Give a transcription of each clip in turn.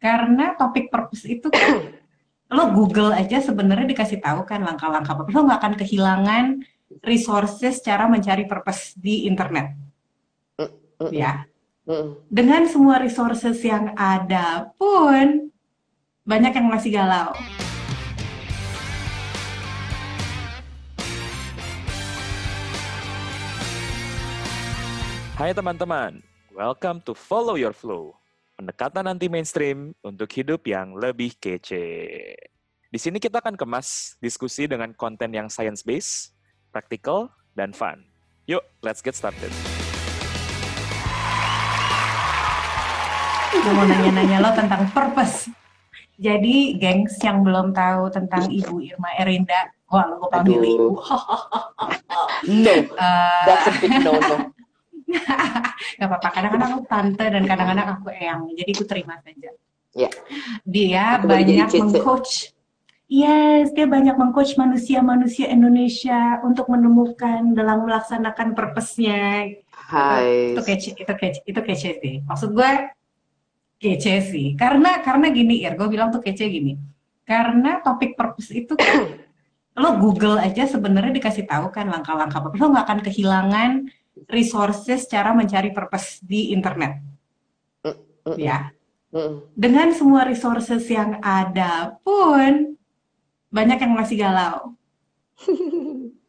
Karena topik purpose itu kan lo Google aja sebenarnya dikasih tahu kan langkah-langkah purpose. Lo nggak akan kehilangan resources cara mencari purpose di internet. Ya. Dengan semua resources yang ada pun banyak yang masih galau. Hai teman-teman, welcome to Follow Your Flow. Pendekatan anti mainstream untuk hidup yang lebih kece. Di sini kita akan kemas diskusi dengan konten yang science-based, practical, dan fun. Yuk, let's get started. Gue mau nanya-nanya lo tentang purpose. Jadi, gengs yang belum tahu tentang Ibu Irma Erinda, wah lo gue panggil. Ibu. No, Eh, that's a big no-no. Gak apa-apa, kadang-kadang aku tante dan kadang-kadang aku eyang, jadi aku terima saja. Ya. Dia Aku banyak mengcoach, yes, dia banyak mengcoach manusia-manusia Indonesia untuk menemukan dalam melaksanakan purpose-nya. Hai. Itu kece, itu kece, itu kece sih. Maksud gue kece sih, karena karena gini, Ir, gue bilang tuh kece gini, karena topik purpose itu kan lo Google aja sebenarnya dikasih tahu kan langkah-langkah purpose, lo nggak akan kehilangan resources cara mencari purpose di internet. Mm-mm. Ya, Mm-mm. dengan semua resources yang ada pun banyak yang masih galau.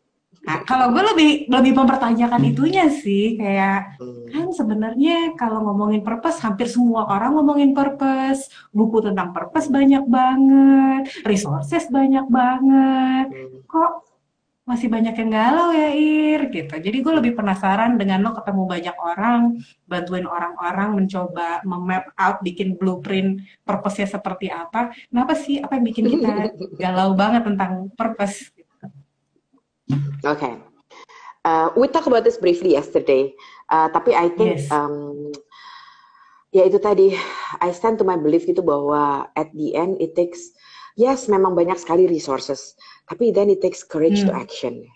Nah, kalau gue lebih lebih mempertanyakan itunya sih, kayak Mm. kan sebenarnya kalau ngomongin purpose, hampir semua orang ngomongin purpose, buku tentang purpose banyak banget, resources banyak banget. Mm. Kok masih banyak yang galau ya Ir gitu. Jadi gue lebih penasaran dengan lo ketemu banyak orang, bantuin orang-orang mencoba memap out, bikin blueprint purpose-nya seperti apa. Kenapa sih? Apa yang bikin kita galau banget tentang purpose? Okay. Uh, we talked about this briefly yesterday, uh, tapi I think Yes. um, ya itu tadi I stand to my belief gitu bahwa at the end it takes yes memang banyak sekali resources, tapi then it takes courage to Hmm. action.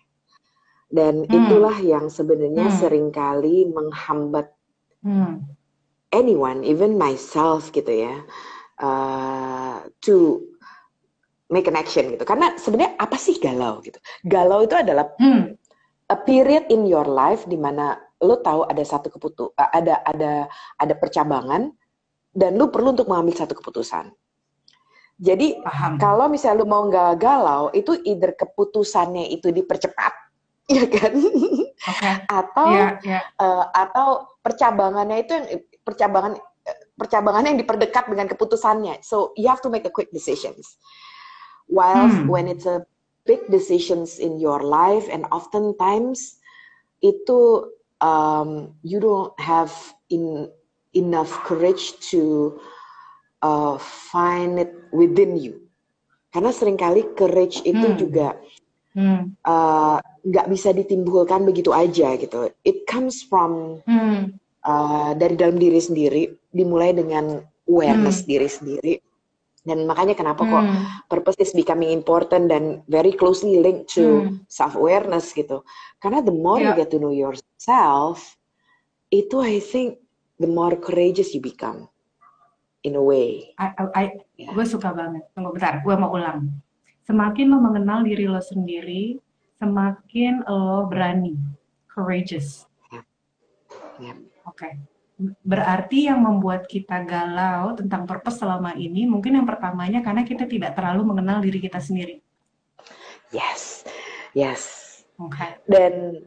Dan Hmm. itulah yang sebenarnya Hmm. sering kali menghambat Hmm. anyone, even myself gitu ya, uh, to make an action gitu. Karena sebenarnya apa sih galau gitu? Galau itu adalah Hmm. a period in your life di mana lo tahu ada satu keputu uh, ada ada ada percabangan dan lo perlu untuk mengambil satu keputusan. Jadi Paham. kalau misalnya lo mau nggak galau, itu either keputusannya itu dipercepat, ya kan? Oke. Atau Ya, ya. eh, atau percabangannya itu yang percabangan eh, percabangannya yang diperdekat dengan keputusannya. So you have to make a quick decisions. While Hmm. when it's a big decisions in your life and oftentimes itu um, you don't have in enough courage to uh, find it within you. Karena sering kali courage itu Hmm. juga Hmm. uh, nggak bisa ditimbulkan begitu aja gitu. It comes from Hmm. uh, dari dalam diri sendiri, dimulai dengan awareness Hmm. diri sendiri. Dan makanya kenapa kok Hmm. purpose is becoming important dan very closely linked to Hmm. self awareness gitu. Karena the more you Ya. get to know yourself, itu I think the more courageous you become in a way. I, I, I- Ya. gue suka banget. Tunggu bentar, gue mau ulang. Semakin lo mengenal diri lo sendiri, semakin lo berani, courageous. Ya. Oke. Berarti yang membuat kita galau tentang purpose selama ini, mungkin yang pertamanya karena kita tidak terlalu mengenal diri kita sendiri. Yes, yes. Oke. dan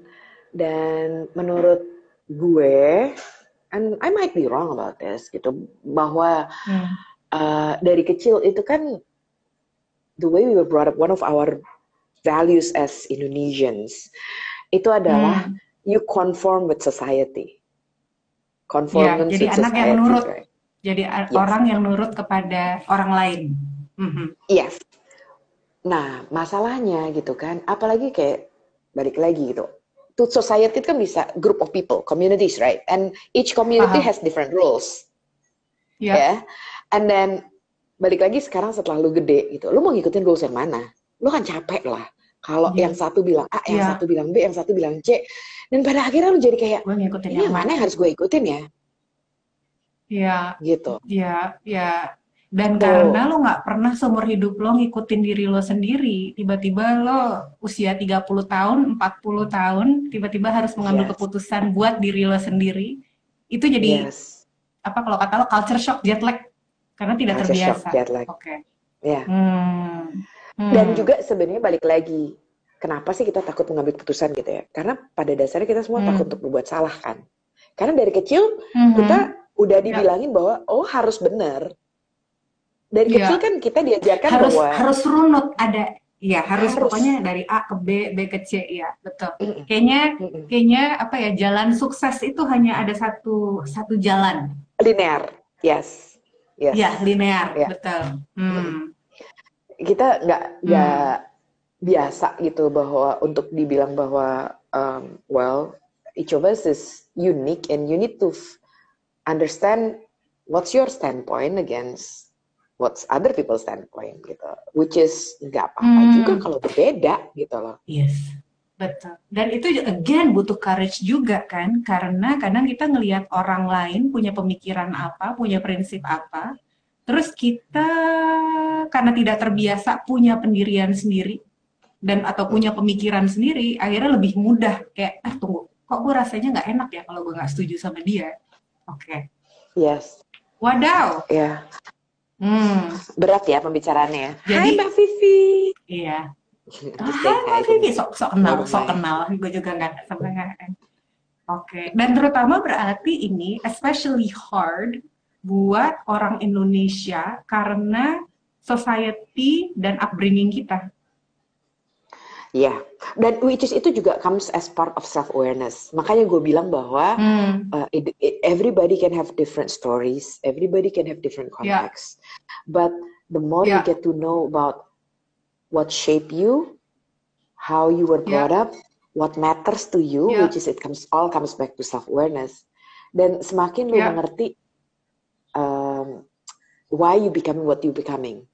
dan menurut gue and I might be wrong about this gitu bahwa Hmm. uh, dari kecil itu kan the way we were brought up one of our values as Indonesians itu adalah Hmm. you conform with society Ya, conformance jadi with anak yang nurut. right? Jadi Yes. orang yang nurut kepada orang lain. Mhm. yes nah masalahnya gitu kan apalagi kayak balik lagi gitu to society itu kan bisa group of people communities right and each community Paham. has different rules Ya. ya. And then balik lagi sekarang setelah lu gede gitu, lu mau ngikutin rules yang mana? Lu kan capek lah. Kalau Iya. yang satu bilang A, yang Iya. satu bilang B, yang satu bilang C, dan pada akhirnya lu jadi kayak Gue ngikutin ini yang mana yang harus gue ikutin ya? Ya, Gitu. ya, ya. Dan Betul. karena lo nggak pernah seumur hidup lo ngikutin diri lo sendiri, tiba-tiba lo usia 30 tahun, 40 tahun, tiba-tiba harus mengambil Yes. keputusan buat diri lo sendiri, itu jadi Yes. apa kalau kata lo culture shock jet lag karena tidak Culture shock, terbiasa. jet lag. Oke. Ya. Hmm. Hmm. Dan juga sebenarnya balik lagi, kenapa sih kita takut mengambil keputusan gitu ya? Karena pada dasarnya kita semua Hmm. takut untuk berbuat salah kan. Karena dari kecil Mhm. kita udah Ya. dibilangin bahwa oh harus benar. Dari Ya. kecil kan kita diajarkan harus bahwa harus runut ada ya harus, Harus. pokoknya dari A ke B B ke C ya betul kayaknya kayaknya apa ya jalan sukses itu hanya ada satu satu jalan linear. Yes. Yes. ya linear Ya. betul hmm. Kita nggak nggak biasa gitu bahwa untuk dibilang bahwa um, well each of us is unique and you need to understand what's your standpoint against what's other people's standpoint gitu which is nggak apa-apa Hmm. juga kalau berbeda gitu loh. Yes betul. Dan itu again butuh courage juga kan karena kadang kita ngelihat orang lain punya pemikiran apa punya prinsip apa terus kita karena tidak terbiasa punya pendirian sendiri dan atau punya pemikiran sendiri akhirnya lebih mudah kayak ah tunggu kok gue rasanya nggak enak ya kalau gue nggak setuju sama dia? Oke. Yes. Wadaw. Ya hmm. Berat ya pembicaraannya ya. Jadi- Hai Mbak Vivi. Iya. Ah, hi Mbak Vivi, sok sok kenal, sok kenal. Gue juga nggak sampai nggak. Oke, dan terutama berarti ini especially hard buat orang Indonesia karena society dan upbringing kita. Ya, dan which is itu juga comes as part of self awareness. Makanya gue bilang bahwa Hmm, uh, it, it- everybody can have different stories, everybody can have different Yeah. contexts. But the more Yeah. you get to know about what shaped you, how you were Yeah. brought up, what matters to you, Yeah. which is it comes all comes back to self awareness. Dan semakin lu Yeah. mengerti um, why you becoming what you becoming.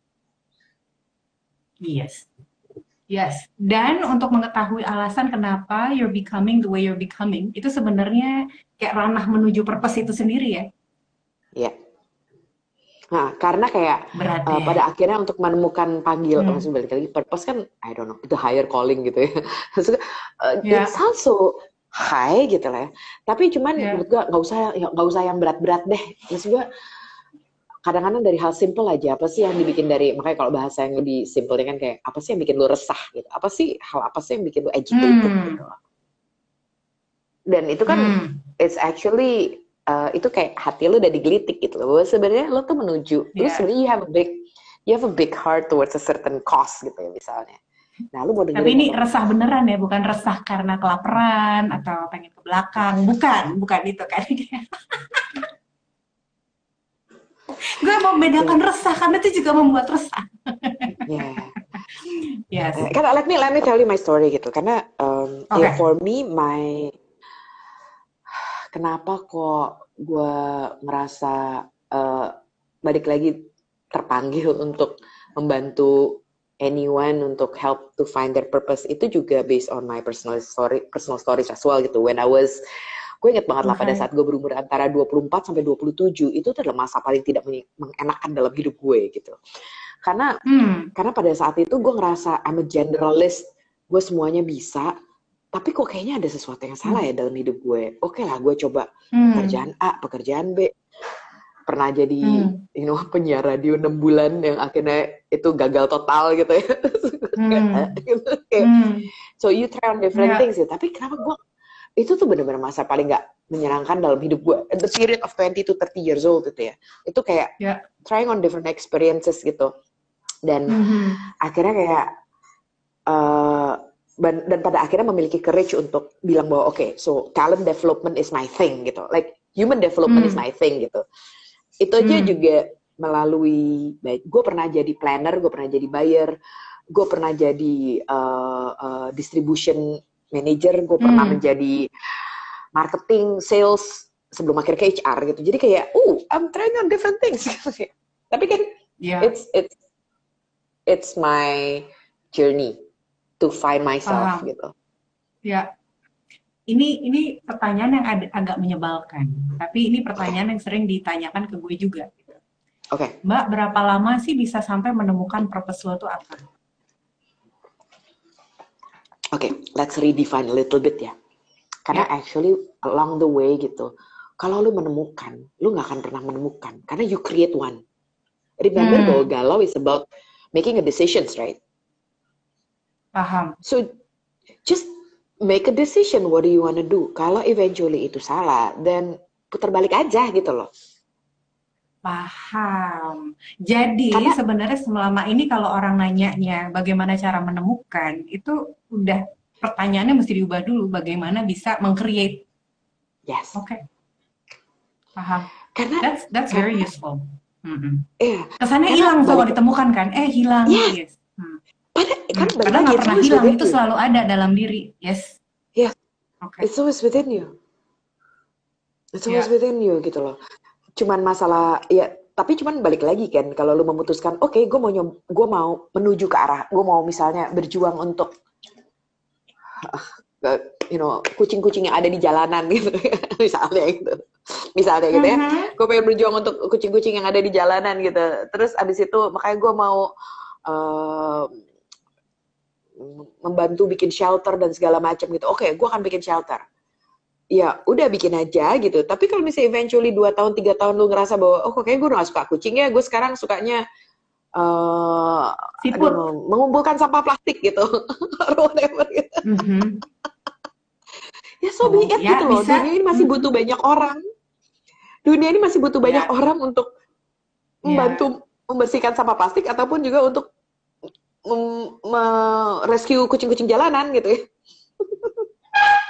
yes, yes. Dan untuk mengetahui alasan kenapa you're becoming the way you're becoming, itu sebenarnya kayak ranah menuju purpose itu sendiri ya. Ya. Nah, karena kayak Berarti. Uh, ya. pada akhirnya untuk menemukan panggil Hmm. maksudnya balik lagi purpose kan I don't know itu higher calling gitu ya Maksudnya, uh, Ya. it sounds so high gitu lah ya tapi cuman Ya. menurut gua nggak usah ya, nggak usah yang berat-berat deh maksud gua kadang-kadang dari hal simple aja apa sih yang dibikin dari makanya kalau bahasa yang lebih simple kan kayak apa sih yang bikin lu resah gitu apa sih hal apa sih yang bikin lu agitated Hmm. gitu dan itu kan Hmm. it's actually uh, itu kayak hati lu udah digelitik gitu loh. Bahwa Sebenarnya lu tuh menuju, lu Yeah. sebenarnya you have a big you have a big heart towards a certain cause gitu ya misalnya. Nah, lu mau Tapi ini apa? resah beneran ya, bukan resah karena kelaparan atau pengen ke belakang. Bukan, bukan itu kan. Gue mau membedakan resah karena itu juga membuat resah. Yeah. Yes. Eh, Kan let me let me tell you my story gitu. Karena um, ya for me my kenapa kok gue ngerasa uh, balik lagi terpanggil untuk membantu anyone untuk help to find their purpose itu juga based on my personal story personal stories as well gitu when I was gue inget banget lah pada Okay. saat gue berumur antara 24 sampai 27 itu adalah masa paling tidak mengenakan dalam hidup gue gitu karena Hmm. karena pada saat itu gue ngerasa I'm a generalist gue semuanya bisa tapi kok kayaknya ada sesuatu yang salah ya dalam hidup gue oke lah gue coba Hmm. pekerjaan A pekerjaan B pernah jadi Hmm. you know penyiar radio 6 bulan yang akhirnya itu gagal total gitu ya Hmm. Gitu, kayak, Hmm. so you try on different Yeah. things ya tapi kenapa gue itu tuh bener-bener masa paling nggak menyenangkan dalam hidup gue the period of 20 to 30 years old itu ya itu kayak Ya. trying on different experiences gitu dan Mhm. akhirnya kayak eh, dan, pada akhirnya memiliki courage untuk bilang bahwa oke so talent development is my thing gitu like human development is Hmm. my thing gitu itu aja Hmm. juga melalui baik gue pernah jadi planner gue pernah jadi buyer gue pernah jadi eh, eh, distribution manager gue pernah Hmm. menjadi marketing sales sebelum akhir ke HR gitu jadi kayak uh I'm trying on different things tapi kan Ya. it's it's it's my journey to find myself Paham. gitu. Ya, ini ini pertanyaan yang ad- agak menyebalkan. Tapi ini pertanyaan yang sering ditanyakan ke gue juga. Oke. Mbak, berapa lama sih bisa sampai menemukan purpose lo tuh apa? Oke, let's redefine a little bit ya. Karena actually along the way gitu, kalau lu menemukan, lu nggak akan pernah menemukan karena you create one. Remember Hmm. bahwa galau is about making a decisions, right? Paham. So just make a decision what do you wanna do. Kalau eventually itu salah, then putar balik aja gitu loh. Paham. Jadi Karena- sebenarnya selama ini kalau orang nanyanya bagaimana cara menemukan, itu udah pertanyaannya mesti diubah dulu bagaimana bisa meng-create. Yes. Oke. Paham. Karena That's that's very useful. Mm-mm. eh Kesannya Karena hilang tuh kalau ditemukan kan? Eh hilang. Yes. Yes. Hmm. pada kan Hmm, Padahal nggak pernah hilang, itu you. selalu ada dalam diri. Yes. Yes. Oke. It's always within you. It's always Yeah. within you gitu loh. Cuman masalah ya, tapi cuman balik lagi kan kalau lu memutuskan, oke, gue mau nyob, gue mau menuju ke arah, gue mau misalnya berjuang untuk uh, you know kucing-kucing yang ada di jalanan gitu, misalnya gitu, misalnya gitu ya. Mhm. Gue pengen berjuang untuk kucing-kucing yang ada di jalanan gitu. Terus abis itu makanya gue mau uh, membantu bikin shelter dan segala macam gitu. Oke, gue akan bikin shelter. Ya, udah bikin aja gitu. Tapi kalau misalnya eventually 2 tahun, 3 tahun lu ngerasa bahwa, oh kayaknya gue gak suka kucing ya, gue sekarang sukanya uh, Siput. know, mengumpulkan sampah plastik gitu. Whatever gitu. Mhm. Ya so be Oh, it ya, gitu loh. bisa. Dunia ini masih butuh banyak orang. Dunia ini masih butuh banyak Ya. orang untuk Ya. membantu membersihkan sampah plastik ataupun juga untuk merescue kucing-kucing jalanan gitu ya.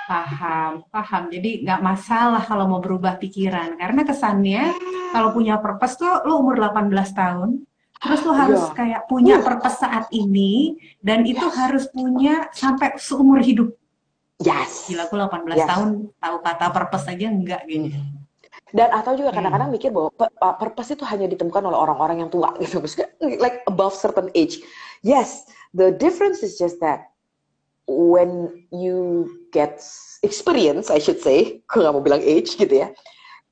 Paham, paham. Jadi nggak masalah kalau mau berubah pikiran. Karena kesannya kalau punya purpose tuh lu umur 18 tahun, terus lu harus Iya. kayak punya Uh. purpose saat ini, dan itu Yes. harus punya sampai seumur hidup. Yes. Gila, aku 18 Yes. tahun tahu kata purpose aja enggak kayaknya. Dan atau juga Hmm. kadang-kadang mikir bahwa pa- purpose itu hanya ditemukan oleh orang-orang yang tua gitu. Maksudnya like above certain age. Yes, the difference is just that when you get experience, I should say, gue gak mau bilang age gitu ya,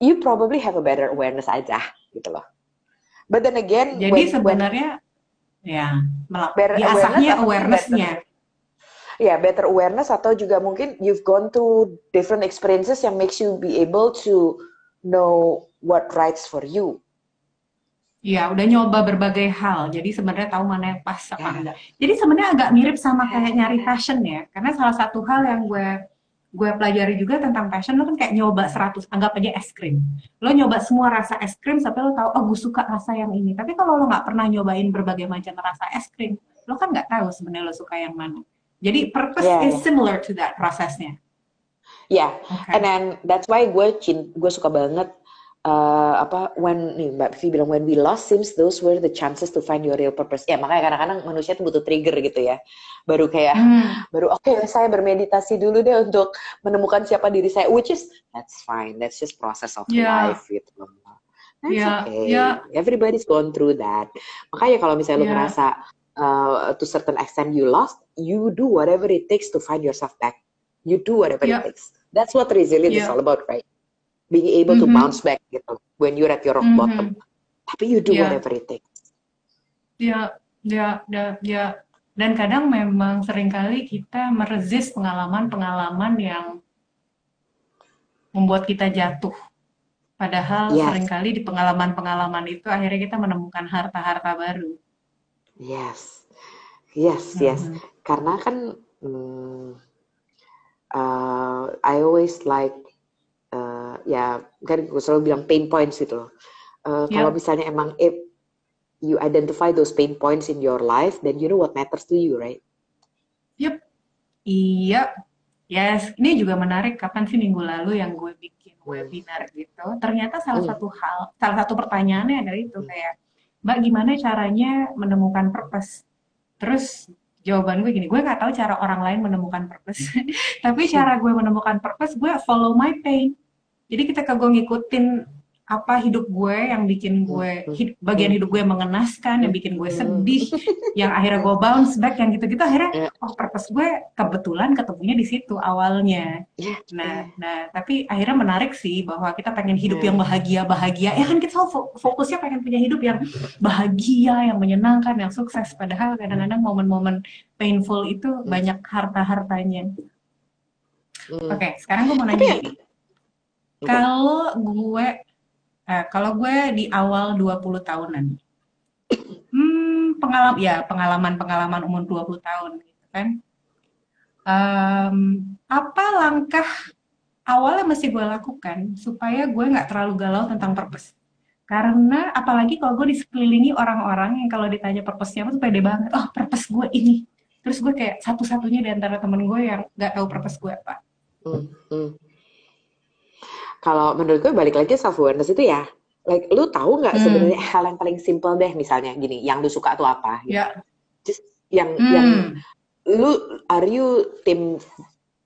you probably have a better awareness aja gitu loh. But then again, Jadi when, when sebenarnya ya melak- Better diasahnya awareness-nya. ya better awareness atau juga mungkin you've gone to different experiences yang makes you be able to know what rights for you. Ya, udah nyoba berbagai hal. Jadi sebenarnya tahu mana yang pas apa Ya. enggak. Jadi sebenarnya agak mirip sama kayak nyari passion ya. Karena salah satu hal yang gue gue pelajari juga tentang passion lo kan kayak nyoba 100 anggap aja es krim. Lo nyoba semua rasa es krim sampai lo tahu oh gue suka rasa yang ini. Tapi kalau lo nggak pernah nyobain berbagai macam rasa es krim, lo kan nggak tahu sebenarnya lo suka yang mana. Jadi purpose Ya, is ya. similar to that prosesnya. Ya, Oke. and then that's why gue cin gue suka banget uh, apa when nih Mbak Vivi bilang when we lost seems those were the chances to find your real purpose. Ya makanya kadang-kadang manusia tuh butuh trigger gitu ya. Baru kayak Hmm. baru oke saya bermeditasi dulu deh untuk menemukan siapa diri saya which is that's fine that's just process of Yeah. life gitu that's Yeah, okay yeah. everybody's gone through that makanya kalau misalnya lu Yeah. ngerasa uh, to certain extent you lost you do whatever it takes to find yourself back you do whatever Yeah. it takes that's what resilience is Yeah. all about right being able to Mhm. bounce back gitu when you're at your rock Mhm. bottom tapi you do Yeah. whatever it takes Ya, ya, ya, ya. Dan kadang memang sering kali kita meresist pengalaman-pengalaman yang membuat kita jatuh. Padahal Yes. sering kali di pengalaman-pengalaman itu akhirnya kita menemukan harta-harta baru. yes yes yes Mhm. karena kan hmm, uh, I always like ya kan gue selalu bilang pain points gitu loh. Uh, Ya. Kalau misalnya emang if you identify those pain points in your life, then you know what matters to you, right? Yep. Iya. Yes, ini juga menarik. Kapan sih minggu lalu yang gue bikin webinar gitu? Ternyata salah Hmm. satu hal, salah satu pertanyaannya adalah itu Hmm. kayak, Mbak gimana caranya menemukan purpose? Terus jawaban gue gini, gue nggak tahu cara orang lain menemukan purpose. Tapi cara gue menemukan purpose, gue follow my pain. Jadi ketika gue ngikutin apa hidup gue yang bikin gue Hmm. bagian hidup gue yang mengenaskan, yang bikin gue sedih, yang akhirnya gue bounce back, yang gitu-gitu akhirnya Ya. oh purpose gue kebetulan ketemunya di situ awalnya. Ya, Nah, nah tapi akhirnya menarik sih bahwa kita pengen hidup Hmm. yang bahagia bahagia. Ya kan kita fokusnya pengen punya hidup yang bahagia, yang menyenangkan, yang sukses. Padahal kadang-kadang momen-momen painful itu banyak harta-hartanya. Hmm. Oke, sekarang gue mau nanya ya-. Kalau gue, eh, kalau gue di awal 20 tahunan, hmm, pengalaman, ya pengalaman-pengalaman umur 20 tahun gitu kan. Em, apa langkah awal yang mesti gue lakukan supaya gue nggak terlalu galau tentang purpose? Karena apalagi kalau gue disekelilingi orang-orang yang kalau ditanya purpose-nya apa tuh pede banget. Oh, purpose gue ini. Terus gue kayak satu-satunya di antara temen gue yang nggak tahu purpose gue apa. Hmm, hmm. Kalau menurut gue balik lagi self awareness itu ya, like lu tahu nggak Hmm. sebenarnya hal yang paling simple deh misalnya gini, yang lu suka tuh apa? gitu. Ya. Just yang yang Hmm. lu are you tim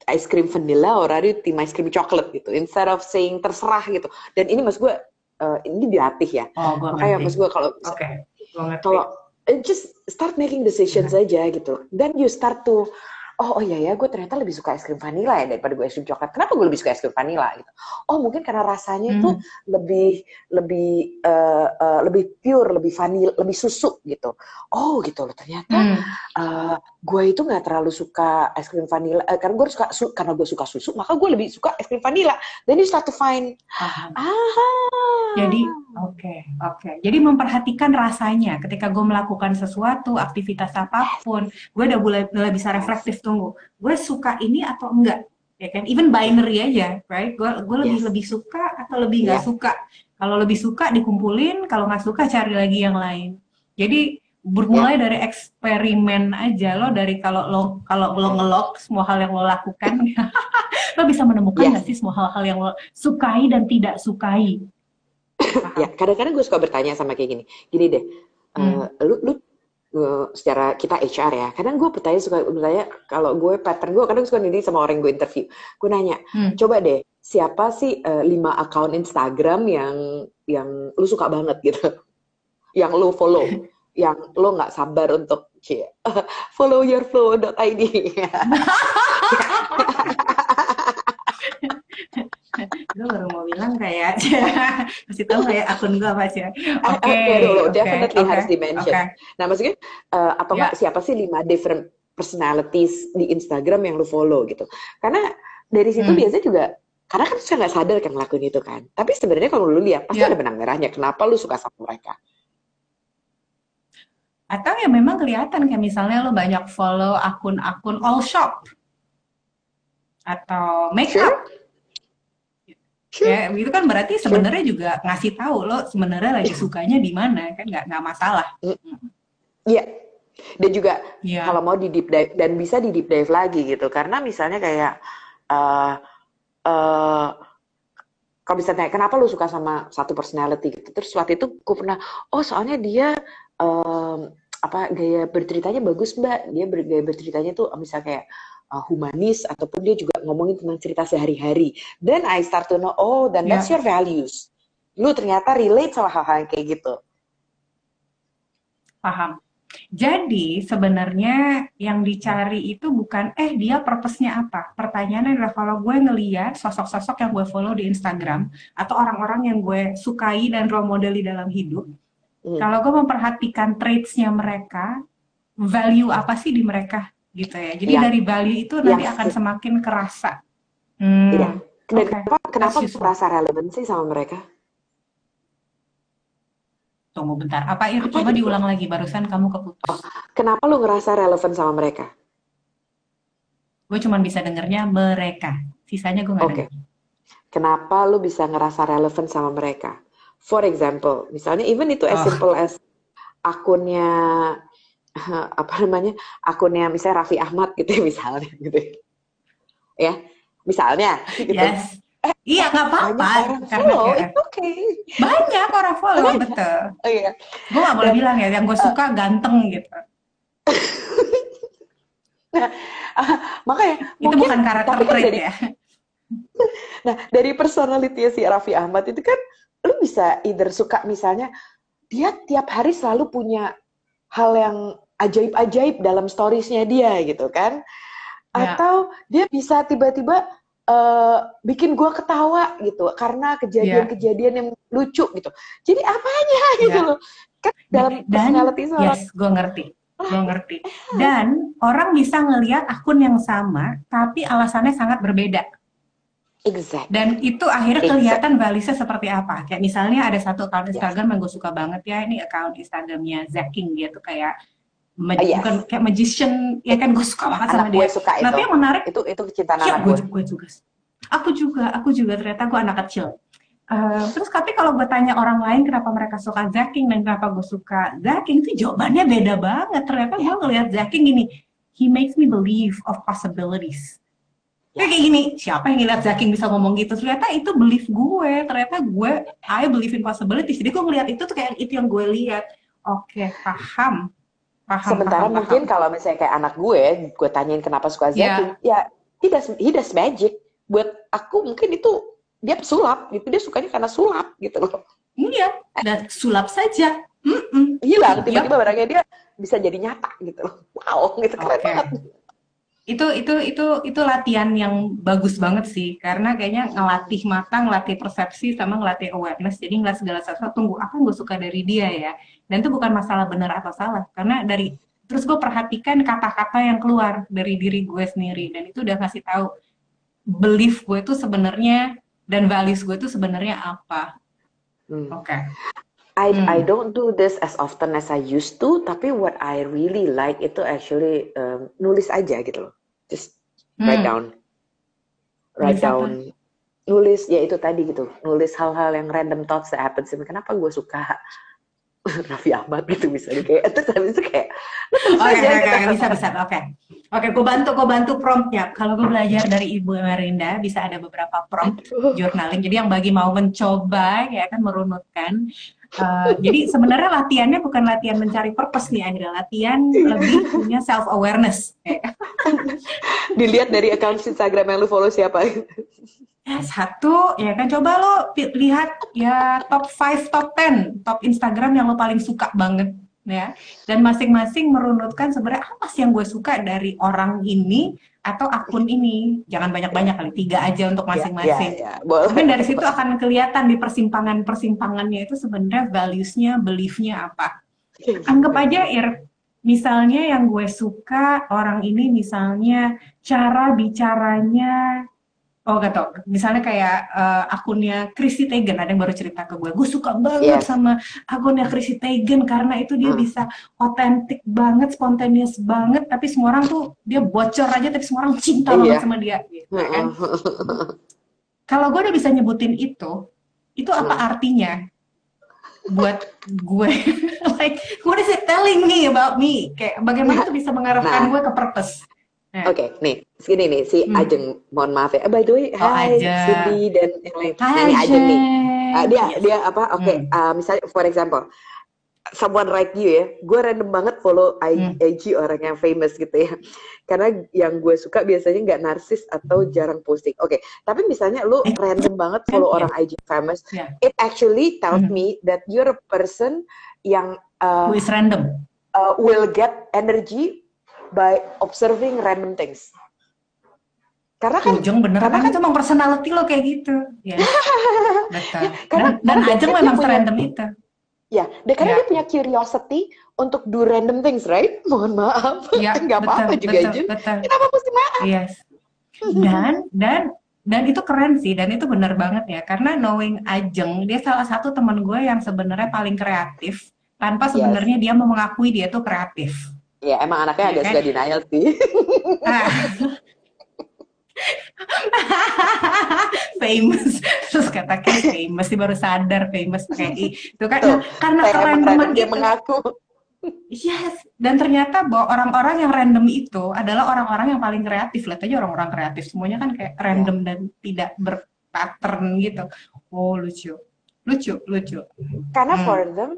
ice cream vanilla or are you tim ice cream chocolate gitu? Instead of saying terserah gitu. Dan ini mas gue eh, ini dilatih ya. Oh, gue Makanya mas gue kalau ngerti. kalau eh, just start making decisions aja gitu. Then you start to oh oh iya ya gue ternyata lebih suka es krim vanilla ya daripada gue es krim coklat. Kenapa gue lebih suka es krim vanilla gitu? Oh mungkin karena rasanya itu Hmm. lebih lebih eh, eh, lebih pure, lebih vanilla, lebih susu gitu. Oh gitu loh ternyata Hmm. eh, gue itu nggak terlalu suka es krim vanilla eh, karena gue suka su- karena gue suka susu maka gue lebih suka es krim vanilla. Then you start to find Paham. Jadi, oke, oke. Jadi memperhatikan rasanya ketika gue melakukan sesuatu, aktivitas apa pun, gue udah mulai, mulai bisa reflektif tunggu. Gue suka ini atau enggak? Ya kan? Even binary aja, right? Gue gue lebih Yes. lebih suka atau lebih nggak Yeah. suka. Kalau lebih suka dikumpulin, kalau nggak suka cari lagi yang lain. Jadi bermulai dari eksperimen aja lo dari kalau lo kalau lo ngelok semua hal yang lo lakukan lo bisa menemukan Yes. nggak sih semua hal-hal yang lo sukai dan tidak sukai? Ya, kadang-kadang gue suka bertanya sama kayak gini. Gini deh, Hmm. eh, lu, lu eh, secara kita HR ya, kadang gue bertanya suka bertanya kalau gue pattern gue kadang suka ini sama orang yang gue interview. Gue nanya, Hmm. coba deh siapa sih eh, lima akun Instagram yang yang lu suka banget gitu, yang lu follow, yang lo nggak sabar untuk cie, follow your flow.id. gue baru mau bilang kayak kasih tahu kayak akun gue apa sih oke Oke, dulu, oke, definitely oke, harus di-mention. oke. Nah, maksudnya eh, atau Ya. enggak siapa sih lima different personalities di Instagram yang lu follow gitu? Karena dari situ Hmm. biasanya juga karena kan saya nggak sadar kan ngelakuin itu kan. Tapi sebenarnya kalau lu lihat pasti Ya. ada benang merahnya. Kenapa lu suka sama mereka? atau ya memang kelihatan kayak misalnya lo banyak follow akun-akun all shop atau makeup Sure. Ya itu kan berarti sebenarnya juga ngasih tahu lo sebenarnya lagi sukanya di mana kan nggak nggak masalah Iya. Dan juga ya kalau mau di deep dive dan bisa di deep dive lagi gitu. Karena misalnya kayak eh eh kalau bisa tanya kenapa lu suka sama satu personality gitu. Terus waktu itu gue pernah, oh soalnya dia em, apa gaya berceritanya bagus mbak. Dia ber- gaya berceritanya tuh misalnya kayak uh, humanis ataupun dia juga ngomongin tentang cerita sehari-hari. Then I start to know, oh then that's your values. Lu ternyata relate sama hal-hal yang kayak gitu. paham jadi sebenarnya yang dicari itu bukan eh dia purpose-nya apa. Pertanyaannya adalah kalau gue ngeliat sosok-sosok yang gue follow di Instagram atau orang-orang yang gue sukai dan role model di dalam hidup, Hmm. kalau gue memperhatikan traits-nya mereka, value apa sih di mereka gitu ya. Jadi Iya. dari value itu nanti Yang akan semakin kerasa. Hmm, Iya. Dan Oke. kenapa, kenapa useful. merasa relevan sih sama mereka? Tunggu bentar. Apa itu? Coba itu? diulang lagi. Barusan kamu keputus. Kenapa lu ngerasa relevan sama mereka? Gue cuma bisa dengernya mereka. Sisanya gue nggak Oke. denger. Kenapa lu bisa ngerasa relevan sama mereka? For example, misalnya even itu as Oh. simple as akunnya apa namanya? Akunnya misalnya Raffi Ahmad gitu ya, misalnya gitu. Ya, misalnya gitu. Yes. Iya nggak apa-apa. Banyak orang Karena follow, kayak- it's okay. banyak orang follow Banyak. betul. Oh iya. Gue nggak boleh Dan- bilang ya. Yang gue suka ganteng gitu. Makanya Itu mungkin bukan karakter kan trait dari ya. Nah, dari personality si Raffi Ahmad itu kan lu bisa either suka misalnya dia tiap hari selalu punya hal yang ajaib-ajaib dalam storiesnya dia gitu kan? Ya. atau dia bisa tiba-tiba eh, bikin gua ketawa gitu karena kejadian-kejadian yang lucu gitu. Jadi apanya gitu Ya. loh. Kan dalam dan personality seorang yes gue ngerti gue ngerti. Dan orang bisa ngelihat akun yang sama tapi alasannya sangat berbeda. Exact dan itu akhirnya kelihatan balisnya seperti apa. Kayak misalnya ada satu account Yes. Instagram yang gue suka banget ya ini account Instagramnya Zaking dia tuh kayak ma- Ah, yes. bukan kayak magician ya kan gue suka banget sama dia suka itu tapi yang menarik itu itu kecintaan Iya, anak gue, gue gue juga. Aku juga, aku juga ternyata gue anak kecil. Eh, terus tapi kalau gue tanya orang lain kenapa mereka suka Zaking dan kenapa gue suka Zaking itu jawabannya beda banget. Ternyata gue ngelihat Zaking gini, he makes me believe of possibilities. Kayak kayak gini, siapa yang ngeliat Zaking bisa ngomong gitu? Ternyata itu belief gue, ternyata gue, I believe in possibilities. Jadi gue ngeliat itu tuh kayak itu yang gue lihat. Oke, paham. Paham, sementara paham, mungkin paham. kalau misalnya kayak anak gue gue tanyain kenapa suka Zakin ya he does he does magic buat aku mungkin itu dia sulap gitu dia sukanya karena sulap gitu loh Iya, dan sulap saja. Mm-mm. hilang Yap. tiba-tiba barangnya dia bisa jadi nyata gitu loh wow gitu keren Oke. banget itu itu itu itu latihan yang bagus banget sih karena kayaknya ngelatih mata ngelatih persepsi sama ngelatih awareness jadi ngeliat segala sesuatu tunggu apa yang gue suka dari dia ya dan itu bukan masalah benar atau salah. Karena dari terus gue perhatikan kata-kata yang keluar dari diri gue sendiri. Dan itu udah ngasih tahu belief gue itu sebenarnya dan values gue itu sebenarnya apa. Hmm. oke. I Hmm. I don't do this as often as I used to tapi what I really like itu actually um, nulis aja gitu loh. Just write Hmm. down. Write Nulis apa? down. Nulis ya itu tadi gitu. Nulis hal-hal yang random thoughts that happens kenapa gue suka Raffi Ahmad gitu misalnya kayak terus habis itu kayak Oke, oke, gitu. oke, bisa, bisa, oke. Oke, gue bantu, gue bantu promptnya. Kalau gue belajar dari Ibu Marinda, bisa ada beberapa prompt journaling. Jadi yang bagi mau mencoba, ya kan merunutkan. Eh, jadi sebenarnya latihannya bukan latihan mencari purpose nih, Andrea. Latihan lebih punya self awareness. dilihat dari account Instagram yang lu follow siapa Ya, satu, ya kan coba lo lihat ya top 5, top 10, top Instagram yang lo paling suka banget ya. Dan masing-masing merunutkan sebenarnya apa sih yang gue suka dari orang ini atau akun ini. Jangan banyak-banyak kali, tiga aja untuk masing-masing. ya, ya, boleh. Mungkin dari situ akan kelihatan di persimpangan-persimpangannya itu sebenarnya values-nya, belief-nya apa. Anggap aja Ir, misalnya yang gue suka orang ini misalnya cara bicaranya Oh gak tau, misalnya kayak eh, akunnya Chrissy Teigen, ada yang baru cerita ke gue, gue suka banget Yes. sama akunnya Chrissy Teigen karena itu dia Hmm. bisa otentik banget, spontaneous banget, tapi semua orang tuh dia bocor aja, tapi semua orang cinta banget sama dia, gitu kan. Kalau gue udah bisa nyebutin itu, itu apa Hmm. artinya buat gue? like, what is it telling me about me? Kayak bagaimana itu bisa mengarahkan Nah. gue ke purpose? Nah, Oke, nih, segini nih, si Hmm. Ajeng, mohon maaf ya. Eh, by the way, Oh, hai. Cindy dan yang lain. Hai, Nah, ini Ajeng nih. Ah, dia, Yes. dia apa, oke, Hmm. ah, misalnya, for example, someone like you ya, gue random banget follow I- Hmm. IG orang yang famous gitu ya. Karena yang gue suka biasanya nggak narsis atau jarang posting. Oke, tapi misalnya lu random banget follow iya. orang IG famous, Iya. it actually tells Hmm. me that you're a person yang uh, Who is random? uh, will get energy by observing random things. Karena kan Ujung bener karena kan kan- itu emang personality lo kayak gitu. Ya. Betul. Karena- dan dan karena Ajeng memang punya- serandom itu. Ya, dan karena Ya. dia punya curiosity untuk do random things, right? Mohon maaf, Ya, nggak apa-apa juga betul, Jun. betul. Kenapa mesti maaf? Yes. Dan dan dan itu keren sih dan itu bener banget ya karena knowing Ajeng dia salah satu teman gue yang sebenarnya paling kreatif tanpa Yes. sebenarnya dia mau mengakui dia tuh kreatif. Ya, emang anaknya Iya agak kan? suka denial sih. Ah. famous. Terus kata kayak famous. Dia baru sadar famous i. Itu kan Tuh, karena Kayak random dia itu mengaku. yes. Dan ternyata bahwa orang-orang yang random itu adalah orang-orang yang paling kreatif. Lihat aja orang-orang kreatif. Semuanya kan kayak random dan tidak berpattern gitu. Oh lucu. Lucu lucu. Karena Hmm. for them,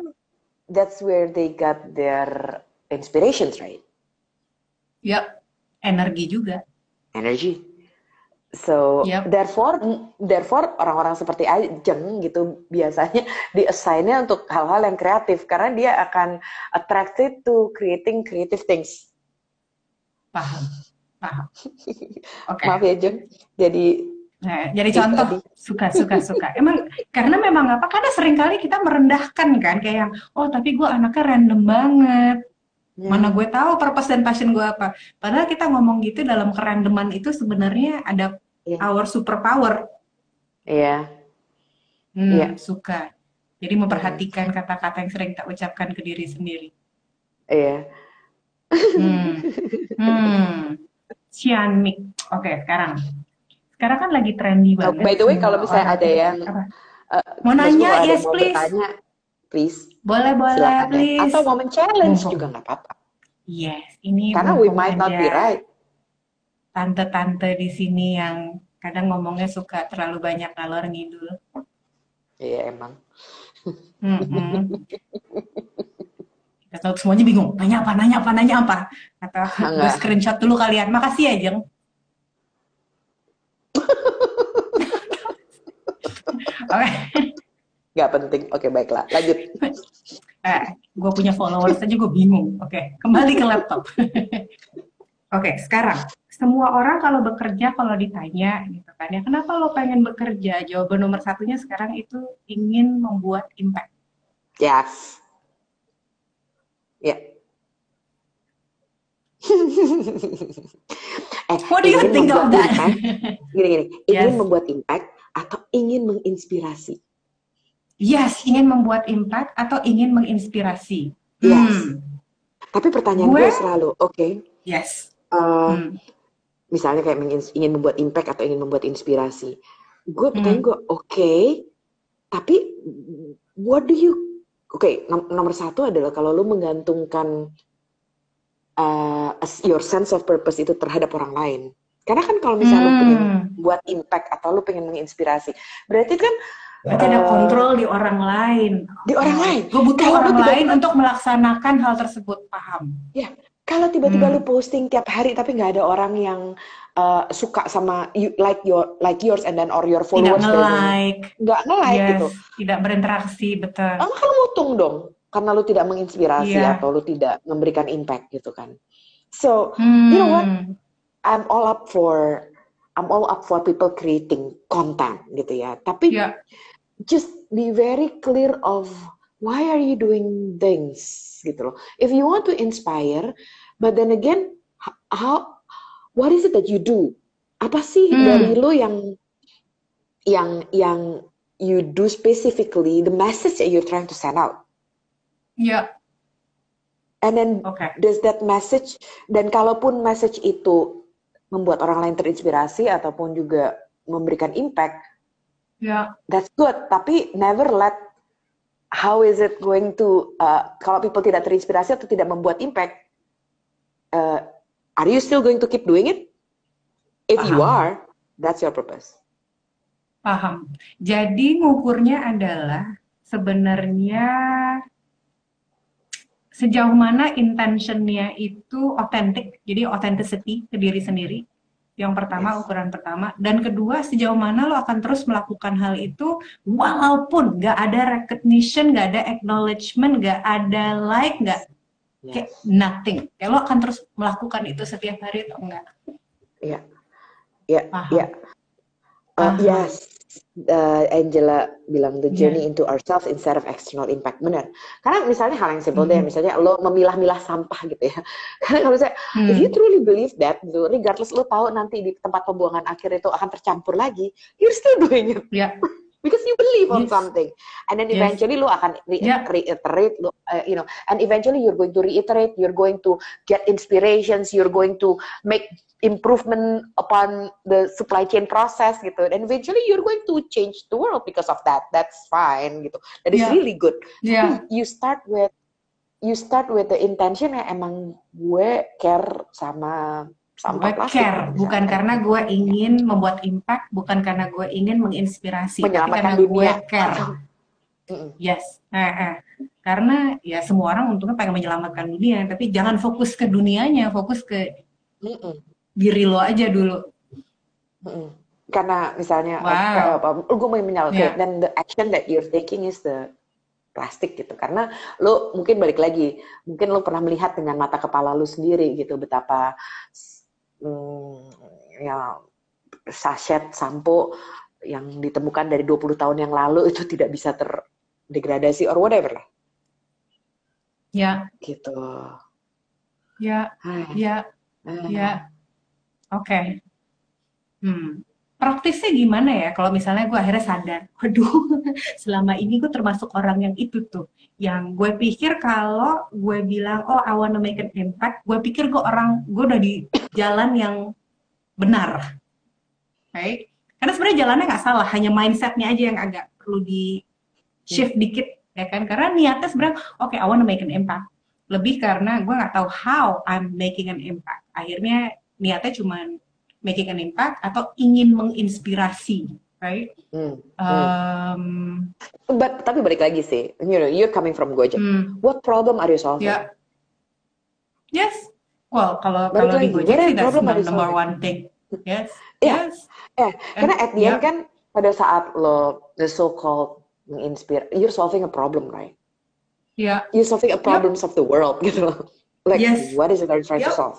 that's where they got their inspirations, right? ya energi juga Energy. So Yep. therefore, therefore orang-orang seperti Ajeng gitu biasanya di-assign-nya untuk hal-hal yang kreatif karena dia akan attracted to creating creative things. Paham. Paham. Oke. Maaf ya Jeng, jadi Nah, jadi contoh suka suka suka. Emang karena memang apa? Karena sering kali kita merendahkan kan kayak yang oh tapi gue anaknya random banget. Mana gue tahu purpose dan passion gue apa. Padahal kita ngomong gitu dalam kerandoman itu sebenarnya ada Iya. our superpower. Iya, Hmm, Iya. suka. Jadi memperhatikan kata-kata yang sering kita ucapkan ke diri sendiri. iya. Hmm. Hmm. Ciamik. Oke, sekarang. Sekarang kan lagi trendy Oh, banget. by the way, kalau misalnya ada yang Apa? eh, Mau nanya, yes mau please. bertanya, please Boleh, boleh, silakan ya. please. Atau mau men-challenge Mumpung. juga nggak apa-apa. Yes, ini Karena we might not be right. tante-tante di sini yang kadang ngomongnya suka terlalu banyak ngalor ngidul. Iya emang. Mm-mm. Kita tahu semuanya bingung. Nanya apa, nanya apa, nanya apa. Atau gue screenshot dulu kalian. Makasih ya, Jeng. Oke, Nggak penting. Oke baiklah. Lanjut. eh, gue punya followers aja gue bingung. Oke, kembali ke laptop. Oke, sekarang semua orang kalau bekerja kalau ditanya gitu kan ya kenapa lo pengen bekerja? Jawaban nomor satunya sekarang itu ingin membuat impact. Yes. Ya. eh, What do you think of that? impact, gini-gini, ingin Yes. membuat impact atau ingin menginspirasi? Yes, ingin membuat impact atau ingin menginspirasi. Yes. Hmm, Tapi pertanyaan Gue- gue selalu, oke, yes. eh, Hmm, misalnya kayak ingin membuat impact atau ingin membuat inspirasi, gue pertanyaan Hmm. gue, oke, tapi what do you, oke, nom- nomor satu adalah kalau lu menggantungkan uh, your sense of purpose itu terhadap orang lain. Karena kan kalau misalnya lu pengen Hmm. buat impact atau lu pengen menginspirasi, berarti kan Berarti ada eh, kontrol di orang lain. di orang lain. Gue butuh Kalau orang lu tiba-tiba- lain untuk melaksanakan hal tersebut. Paham? Kalau tiba-tiba Hmm. lu posting tiap hari tapi nggak ada orang yang uh, suka sama you, like your like yours and then or your Tidak followers dan- nge-like, nggak nge-like yes, gitu. tidak berinteraksi, betul. Ah, kan lu mutung dong karena lu tidak menginspirasi Iya. atau lu tidak memberikan impact gitu kan. So, Hmm, you know what? I'm all up for I'm all up for people creating content gitu ya. Tapi Ya, just be very clear of why are you doing things gitu loh. If you want to inspire, but then again, how what is it that you do? Apa sih Hmm. dari lu yang yang yang you do specifically the message that you're trying to send out? ya, And then oke. does that message dan kalaupun message itu membuat orang lain terinspirasi ataupun juga memberikan impact, Ya, that's good. Tapi never let how is it going to uh, kalau people tidak terinspirasi atau tidak membuat impact, uh, are you still going to keep doing it? If you Paham. are, that's your purpose. paham. Jadi ngukurnya adalah sebenarnya sejauh mana intentionnya itu otentik, jadi authenticity ke diri sendiri. Yang pertama, Yes. ukuran pertama. Dan kedua, sejauh mana lo akan terus melakukan hal itu walaupun nggak ada recognition, nggak ada acknowledgement, nggak ada like, nggak kayak Yes. nothing. Kayak lo akan terus melakukan itu setiap hari atau enggak? Ya, ya, Paham. ya. Uh, Paham. yes, uh, Angela bilang the Iya. journey into ourselves instead of external impact. Benar. Karena misalnya hal yang simple deh, Mhm. misalnya lo memilah-milah sampah gitu ya. Karena kalau saya, if Hmm. you truly believe that, gitu, regardless lo tahu nanti di tempat pembuangan akhir itu akan tercampur lagi, you're still doing it Ya, because you believe on Yes. something, and then Yes. eventually lo akan re- Yeah. reiterate, lo, uh, you know, and eventually you're going to reiterate, you're going to get inspirations, you're going to make improvement upon the supply chain process gitu, and eventually you're going to change the world because of that. That's fine gitu. That is Yeah. really good. ya, Tapi you start with you start with the intention yang emang gue care sama sampah gue plastik. care, misalnya. bukan karena gue ingin membuat impact, bukan karena gue ingin menginspirasi, tapi karena gue dunia. care. Mm-mm. Yes, eh, eh. karena ya semua orang untungnya pengen menyelamatkan dunia, tapi jangan fokus ke dunianya, fokus ke Mm-mm. diri lo aja dulu. Mm-mm. karena misalnya Wow. apa gue mau menyalahkan Yeah. dan the action that you're taking is the plastik gitu karena lo mungkin balik lagi mungkin lo pernah melihat dengan mata kepala lo sendiri gitu betapa hmm, ya sachet sampo yang ditemukan dari 20 tahun yang lalu itu tidak bisa terdegradasi or whatever lah Ya, gitu ya, Hai. ya, Ah. ya. Oke. Hmm. Praktisnya gimana ya kalau misalnya gue akhirnya sadar, waduh, selama ini gue termasuk orang yang itu tuh, yang gue pikir kalau gue bilang, oh I wanna make an impact, gue pikir gue orang, gue udah di jalan yang benar, right? Karena sebenarnya jalannya nggak salah, hanya mindsetnya aja yang agak perlu di shift dikit, ya kan? Karena niatnya sebenarnya, oke, I wanna make an impact. Lebih karena gue nggak tahu how I'm making an impact. Akhirnya niatnya cuman making an impact atau ingin menginspirasi, right? Hmm. Um, But tapi balik lagi sih, you know, you're coming from Gojek. hmm, What problem are you solving? ya, yes. Well, kalau Balik kalau di lagi, Gojek what sih that's number solving? one thing. Yes, Yeah. yes. Eh, karena at the end yeah. kan pada saat lo the so-called menginspire, you're solving a problem, right? Ya, You're solving a problems of the world gitu loh. Like, Yes. what is it are you trying to Yep. solve?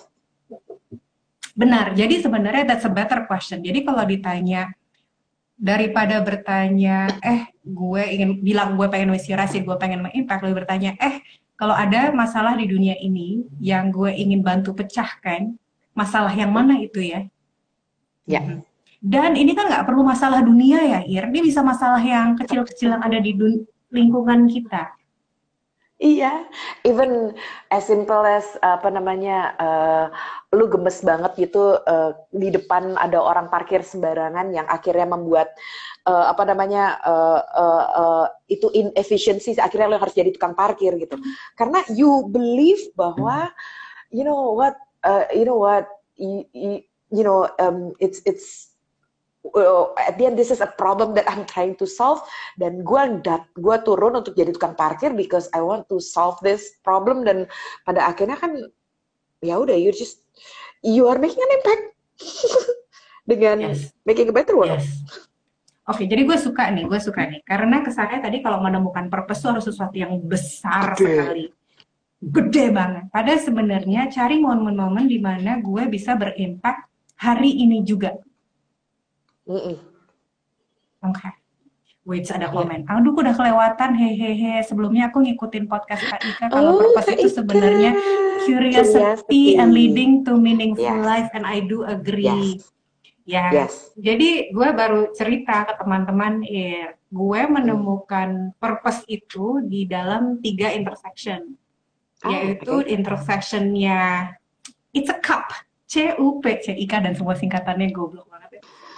Benar. Jadi sebenarnya that's a better question. Jadi kalau ditanya daripada bertanya, eh gue ingin bilang gue pengen inspirasi, gue pengen mengimpact, lebih bertanya, eh kalau ada masalah di dunia ini yang gue ingin bantu pecahkan, masalah yang mana itu ya? Ya. Mhm. Dan ini kan nggak perlu masalah dunia ya, Ir. Ini bisa masalah yang kecil-kecil yang ada di dun- lingkungan kita. Iya, even as simple as apa namanya, eh, lu gemes banget gitu eh, di depan ada orang parkir sembarangan yang akhirnya membuat eh, apa namanya eh, eh, eh, itu inefficiency, akhirnya lu harus jadi tukang parkir gitu. Karena you believe bahwa you know what, eh, you know what, you, you, you know, um, it's it's uh, at the end this is a problem that I'm trying to solve dan gue dat gue turun untuk jadi tukang parkir because I want to solve this problem dan pada akhirnya kan ya udah you just you are making an impact dengan Yes. making a better world. Yes. Oke, jadi gue suka nih, gue suka nih. Karena kesannya tadi kalau menemukan purpose itu harus sesuatu yang besar Gede. sekali. Gede banget. Padahal sebenarnya cari momen-momen di mana gue bisa berimpact hari ini juga. Mm-mm. Oke. Wait, ada Iya. komen. Aduh, udah kelewatan. Hehehe. Sebelumnya aku ngikutin podcast Kak Ika. Kalau Oh, purpose itu sebenarnya curiosity Curiosity. and leading to meaningful Yes. life. And I do agree. Ya. Yes. Jadi gue baru cerita ke teman-teman, Ir, gue menemukan purpose itu di dalam tiga intersection, Ah, yaitu oke. intersectionnya it's a cup, C U P, C I K dan semua singkatannya goblok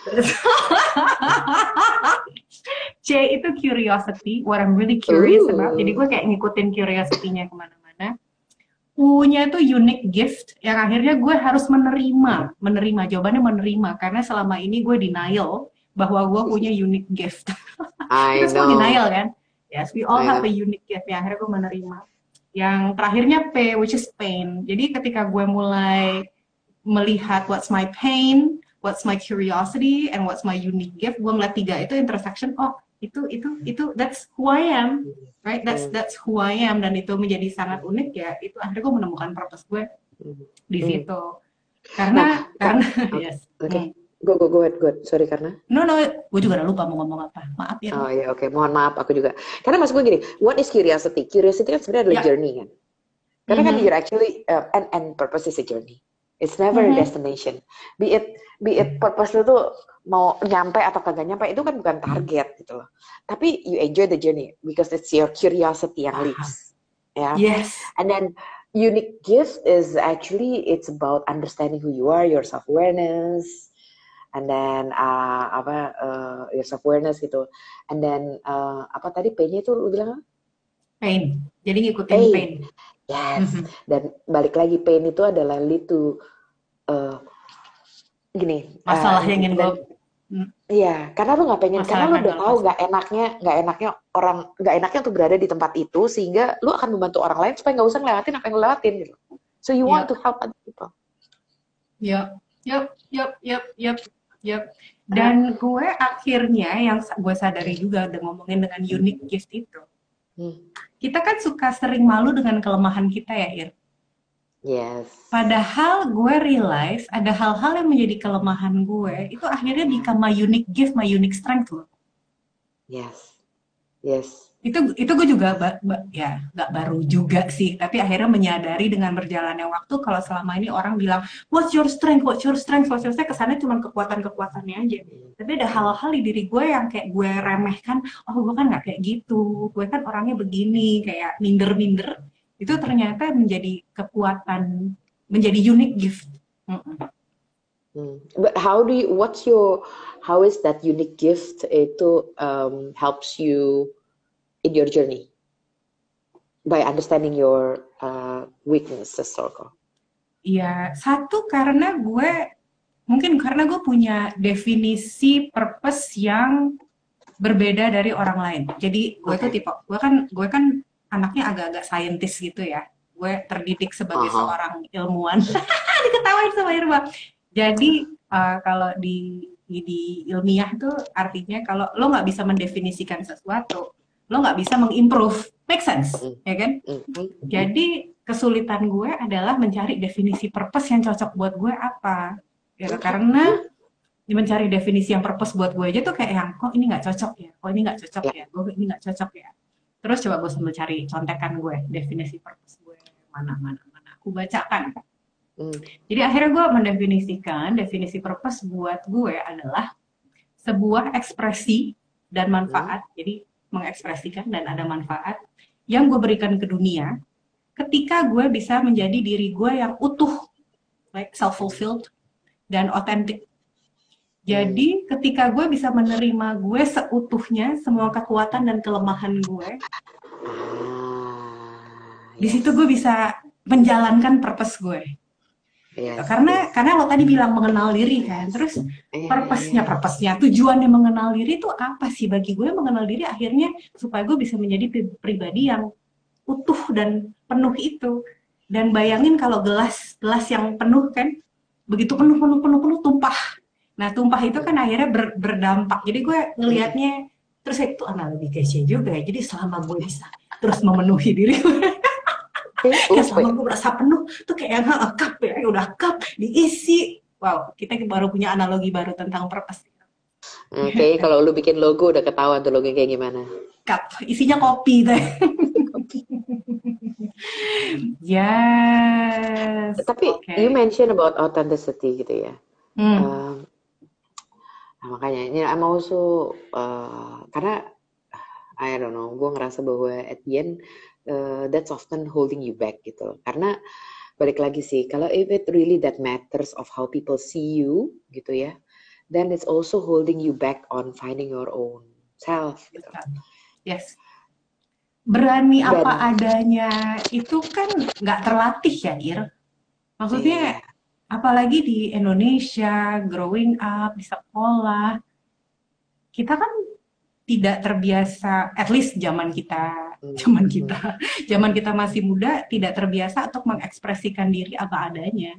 C itu curiosity, what I'm really curious Ooh. about. Jadi gue kayak ngikutin curiosity-nya ke mana-mana. U-nya itu unique gift yang akhirnya gue harus menerima, menerima jawabannya menerima karena selama ini gue denial bahwa gue punya unique gift. I semua know. denial kan? Yes, we all I have know. a unique gift. Ya, akhirnya gue menerima. Yang terakhirnya P, which is pain. Jadi ketika gue mulai melihat what's my pain, what's my curiosity, and what's my unique gift, gue melihat tiga itu intersection. Oh, itu itu itu that's who I am, right? That's Hmm. that's who I am dan itu menjadi sangat unik ya. Itu akhirnya gue menemukan purpose gue Hmm. di Hmm. situ. Karena karena yes. Hmm. Go go go ahead, go ahead. Sorry karena. No no, gue juga udah lupa mau ngomong apa. Maaf ya. Oh iya oke, mohon maaf aku juga. Karena maksud gue gini, what is curiosity? Curiosity kan sebenarnya adalah Ya. journey kan. Karena kan Mhm. you're actually uh, and and purpose is a journey. It's never a Mhm. destination. Be it be it purpose lu tuh mau nyampe atau kagak nyampe itu kan bukan target gitu loh. Tapi you enjoy the journey because it's your curiosity yang leads. Ya. Yes. And then unique gift is actually it's about understanding who you are, your self awareness, and then uh, apa uh, your self awareness gitu. And then uh, apa tadi P-nya itu lu bilang? Pain. Jadi ngikutin Pain. pain. Yes. Mhm. Dan balik lagi pain itu adalah lead to uh, gini. uh, Masalah yang ingin gue dan- Iya, karena lu nggak pengen, Masalah karena lu udah tahu nggak enaknya, nggak enaknya orang, nggak enaknya untuk berada di tempat itu, sehingga lu akan membantu orang lain supaya nggak usah ngelewatin apa yang lu lewatin gitu. So you want Iya. to help other people. Yup, yup, yup, yup, yup, yup. Dan gue akhirnya yang gue sadari juga udah ngomongin dengan unique gift itu. Hmm. Kita kan suka sering malu dengan kelemahan kita ya, Ir. Yes. Padahal gue realize ada hal-hal yang menjadi kelemahan gue itu akhirnya become my unique gift, my unique strength loh. Yes. Yes itu itu gue juga ba, ba, ya nggak baru juga sih tapi akhirnya menyadari dengan berjalannya waktu kalau selama ini orang bilang what's your strength what's your strength what's your strength kesannya cuma kekuatan kekuatannya aja tapi ada hal-hal di diri gue yang kayak gue remehkan oh gue kan nggak kayak gitu gue kan orangnya begini kayak minder-minder itu ternyata menjadi kekuatan menjadi unique gift mm -mm. Hmm. But how do you, what's your, how is that unique gift itu um, helps you in your journey by understanding your uh, weaknesses circle? Iya, satu karena gue mungkin karena gue punya definisi purpose yang berbeda dari orang lain. Jadi gue okay. tuh tipe gue kan gue kan anaknya agak-agak saintis gitu ya. Gue terdidik sebagai uh -huh. seorang ilmuwan. Diketawain sama Irma. Jadi uh, kalau di di ilmiah tuh artinya kalau lo nggak bisa mendefinisikan sesuatu, lo nggak bisa mengimprove make sense mm. ya kan mm. jadi kesulitan gue adalah mencari definisi purpose yang cocok buat gue apa ya karena mencari definisi yang purpose buat gue aja tuh kayak yang kok ini nggak cocok ya kok ini nggak cocok ya gue ini nggak cocok ya terus coba gue sambil cari contekan gue definisi purpose gue mana mana mana aku bacakan mm. jadi akhirnya gue mendefinisikan definisi purpose buat gue adalah sebuah ekspresi dan manfaat mm. jadi mengekspresikan dan ada manfaat yang gue berikan ke dunia ketika gue bisa menjadi diri gue yang utuh, like self-fulfilled dan otentik. Jadi ketika gue bisa menerima gue seutuhnya semua kekuatan dan kelemahan gue, di situ gue bisa menjalankan purpose gue. Yes, karena yes. karena lo tadi bilang mengenal diri kan, terus yeah, purpose-nya, purpose-nya, tujuannya mengenal diri itu apa sih? Bagi gue mengenal diri akhirnya supaya gue bisa menjadi pribadi yang utuh dan penuh itu. Dan bayangin kalau gelas gelas yang penuh kan, begitu penuh penuh penuh penuh tumpah. Nah tumpah itu kan akhirnya ber, berdampak. Jadi gue ngelihatnya terus itu analogi kece juga. ya. Jadi selama gue bisa terus memenuhi diri gue ya selama gue merasa penuh tuh kayak yang cup ya udah cup diisi wow kita baru punya analogi baru tentang purpose Oke, okay, kalau lu bikin logo udah ketahuan tuh logo kayak gimana? Cup, isinya kopi deh. yes. Tapi okay. you mention about authenticity gitu ya. Hmm. Um, nah makanya ini I'm also uh, karena I don't know, gue ngerasa bahwa at the end uh, that's often holding you back gitu karena balik lagi sih kalau if it really that matters of how people see you gitu ya then it's also holding you back on finding your own self gitu. yes berani Dan, apa adanya itu kan nggak terlatih ya Ir maksudnya yeah. Apalagi di Indonesia growing up di sekolah kita kan tidak terbiasa at least zaman kita Hmm. zaman kita zaman kita masih muda tidak terbiasa untuk mengekspresikan diri apa adanya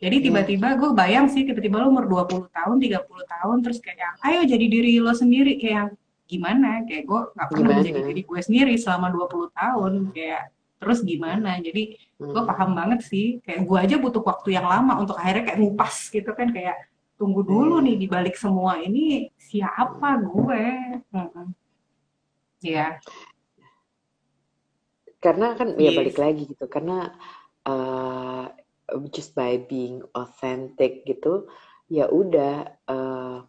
jadi hmm. tiba-tiba gue bayang sih tiba-tiba lo umur 20 tahun 30 tahun terus kayak ayo jadi diri lo sendiri kayak gimana kayak gue nggak pernah jadi diri gue sendiri selama 20 tahun kayak terus gimana? Jadi gue hmm. paham banget sih. Kayak gue aja butuh waktu yang lama untuk akhirnya kayak ngupas gitu kan. Kayak tunggu dulu nih di balik semua ini siapa gue? Hmm. ya karena kan yes. ya balik lagi gitu. Karena uh, just by being authentic gitu ya udah uh,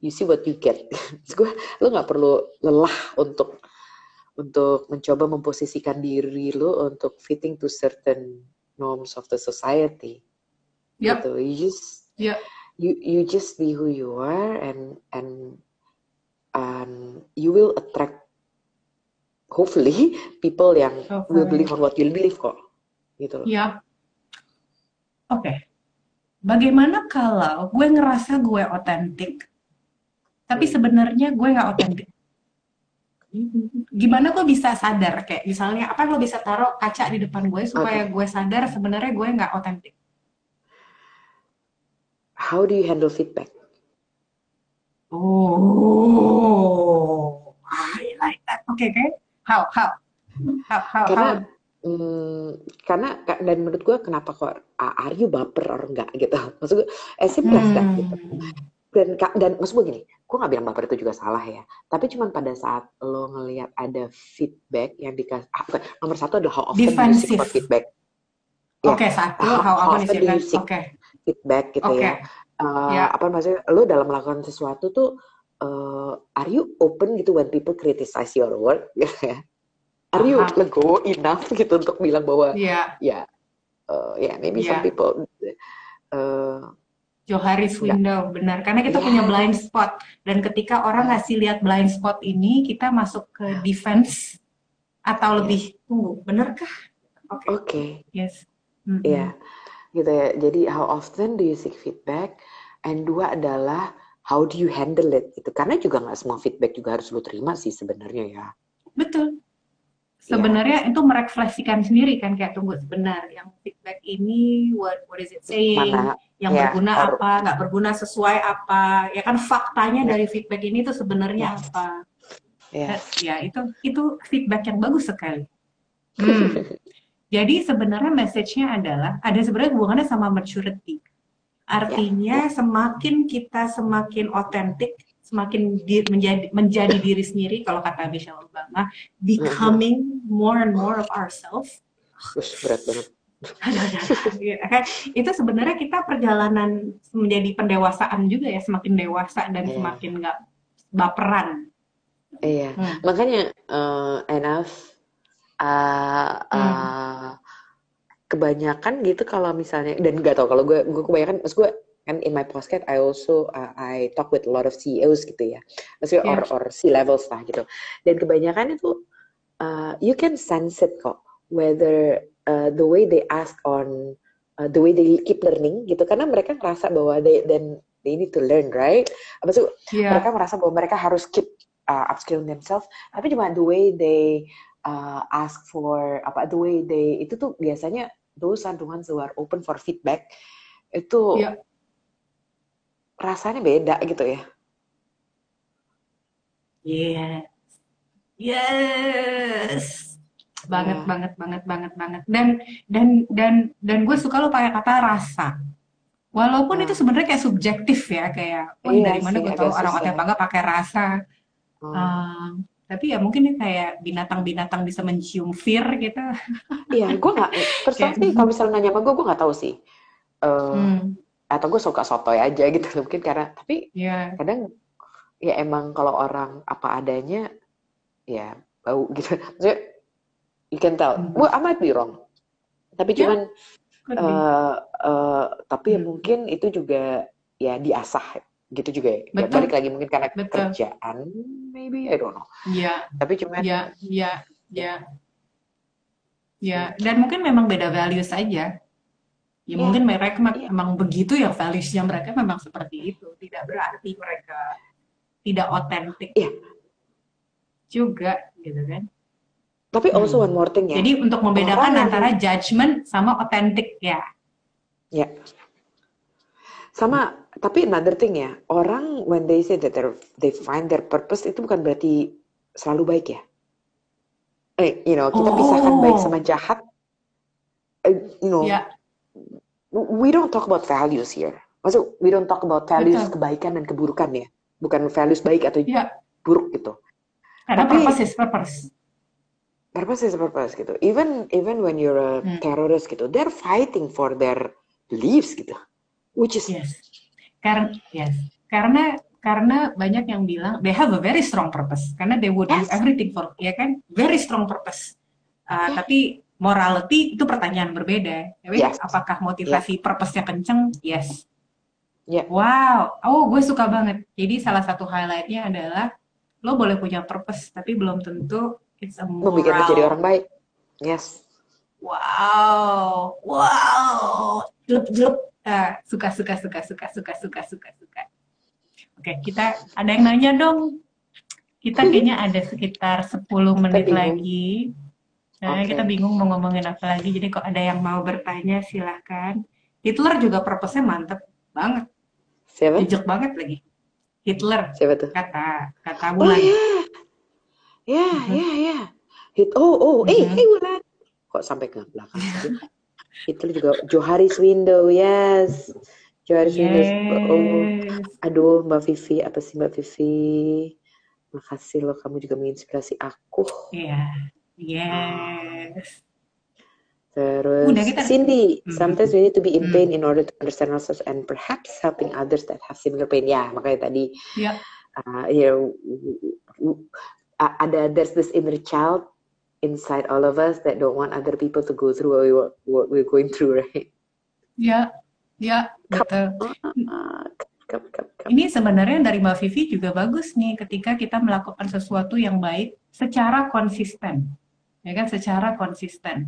you see what you get. Gue lo nggak perlu lelah untuk untuk mencoba memposisikan diri lo untuk fitting to certain norms of the society yep. gitu you just yep. you you just be who you are and and and you will attract hopefully people yang hopefully. will believe on what you believe kok gitu loh. Ya. Oke. Okay. Bagaimana kalau gue ngerasa gue otentik, tapi hmm. sebenarnya gue nggak otentik? Gimana gue bisa sadar kayak misalnya apa lo bisa taruh kaca di depan gue supaya okay. gue sadar sebenarnya gue nggak otentik? How do you handle feedback? Oh, I like that. Oke, okay, okay. How, how, how, how, karena how? Hmm, karena dan menurut gue kenapa kok are you baper or enggak gitu maksud gue as simple gitu Hmm. Dan dan maksud gue gini gue nggak bilang baper itu juga salah ya tapi cuman pada saat lo ngelihat ada feedback yang dikasih ah, bukan, nomor satu adalah how often do you seek Defensif. for feedback Ya, Oke, satu, how- how, how often often you seek Oke, feedback gitu oke. ya Eh, Ya. apa maksudnya lo dalam melakukan sesuatu tuh eh, are you open gitu when people criticize your work gitu ya are you Aha. legowo enough gitu untuk bilang bahwa Iya, ya uh, ya maybe some Iya. people uh, Joharis Enggak. window, benar. Karena kita Iya. punya blind spot. Dan ketika orang ngasih lihat blind spot ini, kita masuk ke defense atau lebih, tunggu, benarkah? Oke, oke yes. Mm-mm. ya gitu ya jadi how often do you seek feedback and dua adalah how do you handle it gitu karena juga nggak semua feedback juga harus lo terima sih sebenarnya ya Betul. Iya. Sebenarnya itu merefleksikan sendiri kan kayak tunggu sebentar yang feedback ini what what is it saying? Mana? Yang ya, berguna or- apa nggak berguna sesuai apa? Ya kan faktanya Ya. dari feedback ini tuh sebenarnya Yes. apa? Ya ya itu itu feedback yang bagus sekali. Hmm. jadi sebenarnya message-nya adalah ada sebenarnya hubungannya sama maturity. Artinya semakin kita semakin otentik semakin di- menjadi menjadi diri sendiri kalau kata Michelle Obama becoming more and more of ourselves Ush, berat banget Iya, kan? itu sebenarnya kita perjalanan menjadi pendewasaan juga ya semakin dewasa dan Iya. semakin nggak baperan iya Hmm. makanya uh, enough uh, uh, kebanyakan gitu kalau misalnya dan nggak tau kalau gue gue kebanyakan maksud gue kan in my podcast I also uh, I talk with a lot of CEOs gitu ya. Maksudnya or or C levels lah gitu. Dan kebanyakan itu uh, you can sense it kok. Whether uh, the way they ask on uh, the way they keep learning gitu. Karena mereka ngerasa bahwa they then they need to learn right? Apa tuh Iya. mereka merasa bahwa mereka harus keep uh, upskilling themselves. Tapi cuma the way they uh, ask for apa the way they itu tuh biasanya those are the ones who are open for feedback. Itu Iya. Rasanya beda gitu ya Yes. Yes. Banget, Iya. banget, banget, banget, banget. Dan dan dan dan gue suka lo pakai kata rasa. Walaupun Hmm. itu sebenarnya kayak subjektif ya, kayak, wah Iya dari mana sih, gue tahu orang bangga pakai rasa. Hmm. Um, tapi ya mungkin ini kayak binatang-binatang bisa mencium fear gitu. iya gue nggak personally kalau misalnya nanya sama gue gue nggak tahu sih Eh, Hmm, atau gue suka sotoy aja gitu mungkin karena tapi ya, kadang ya emang kalau orang apa adanya ya bau gitu maksudnya you can tell Hmm. well I might be wrong tapi Ya, cuman eh eh, tapi ya Hmm. mungkin itu juga ya diasah gitu juga ya. ya balik lagi mungkin karena Betul. kerjaan maybe I don't know Ya, tapi cuman ya, ya, ya, ya. Dan mungkin memang beda values saja. Ya mungkin mereka Iya. memang begitu ya values-nya mereka memang seperti itu. Tidak berarti mereka tidak otentik Iya. juga, gitu kan. tapi Hmm. also one more thing ya Jadi untuk membedakan Orang yang- antara judgment sama otentik ya. ya sama tapi another thing ya orang when they say that they find their purpose itu bukan berarti selalu baik ya eh you know kita pisahkan baik Oh. sama jahat Eh, you know Ya, we don't talk about values here maksud we don't talk about values Betul. kebaikan dan keburukan ya bukan values baik atau ya. buruk gitu Karena Tapi- purpose is purpose. purpose is purpose gitu even even when you're a Hmm. terrorist gitu they're fighting for their beliefs gitu which is Yes. Karena yes. Karena karena banyak yang bilang they have a very strong purpose karena they would do Yes. everything for ya kan very strong purpose. Uh, Tapi morality itu pertanyaan berbeda. Tapi Yes. apakah motivasi purpose-nya kenceng? Yes. Ya. Wow. Oh, gue suka banget. Jadi salah satu highlightnya adalah lo boleh punya purpose tapi belum tentu it's a membuat kita jadi moral. orang baik yes Wow, wow, jelek jelek. Ah, suka suka suka suka suka suka suka suka. Oke, kita ada yang nanya dong. Kita kayaknya ada sekitar 10 menit lagi. Nah, Oke. kita bingung mau ngomongin apa lagi. Jadi kok ada yang mau bertanya silahkan. Hitler juga purpose-nya mantep banget, siapa jejak banget lagi. Hitler Siapa tuh? kata kata Oh Wulan. ya, ya, ya. Hit. Oh, oh, eh, Mhm. eh Wulan. Kok sampai ke belakang? Itu juga Joharis Window, yes. Joharis Window. Oh, Yes. aduh Mbak Vivi, apa sih Mbak Vivi? Makasih loh, kamu juga menginspirasi aku. Iya. Yes. Terus Udah, kita- Cindy, Hmm. sometimes we need to be in Hmm. pain in order to understand ourselves and perhaps helping others that have similar pain. Ya, makanya tadi, Iya. uh, you know, ada there's this inner child inside all of us that don't want other people to go through what, we, what we're going through, right? Ya, ya, betul. Ah, come, come, come. Ini sebenarnya dari Mbak Vivi juga bagus nih ketika kita melakukan sesuatu yang baik secara konsisten. Ya kan, secara konsisten.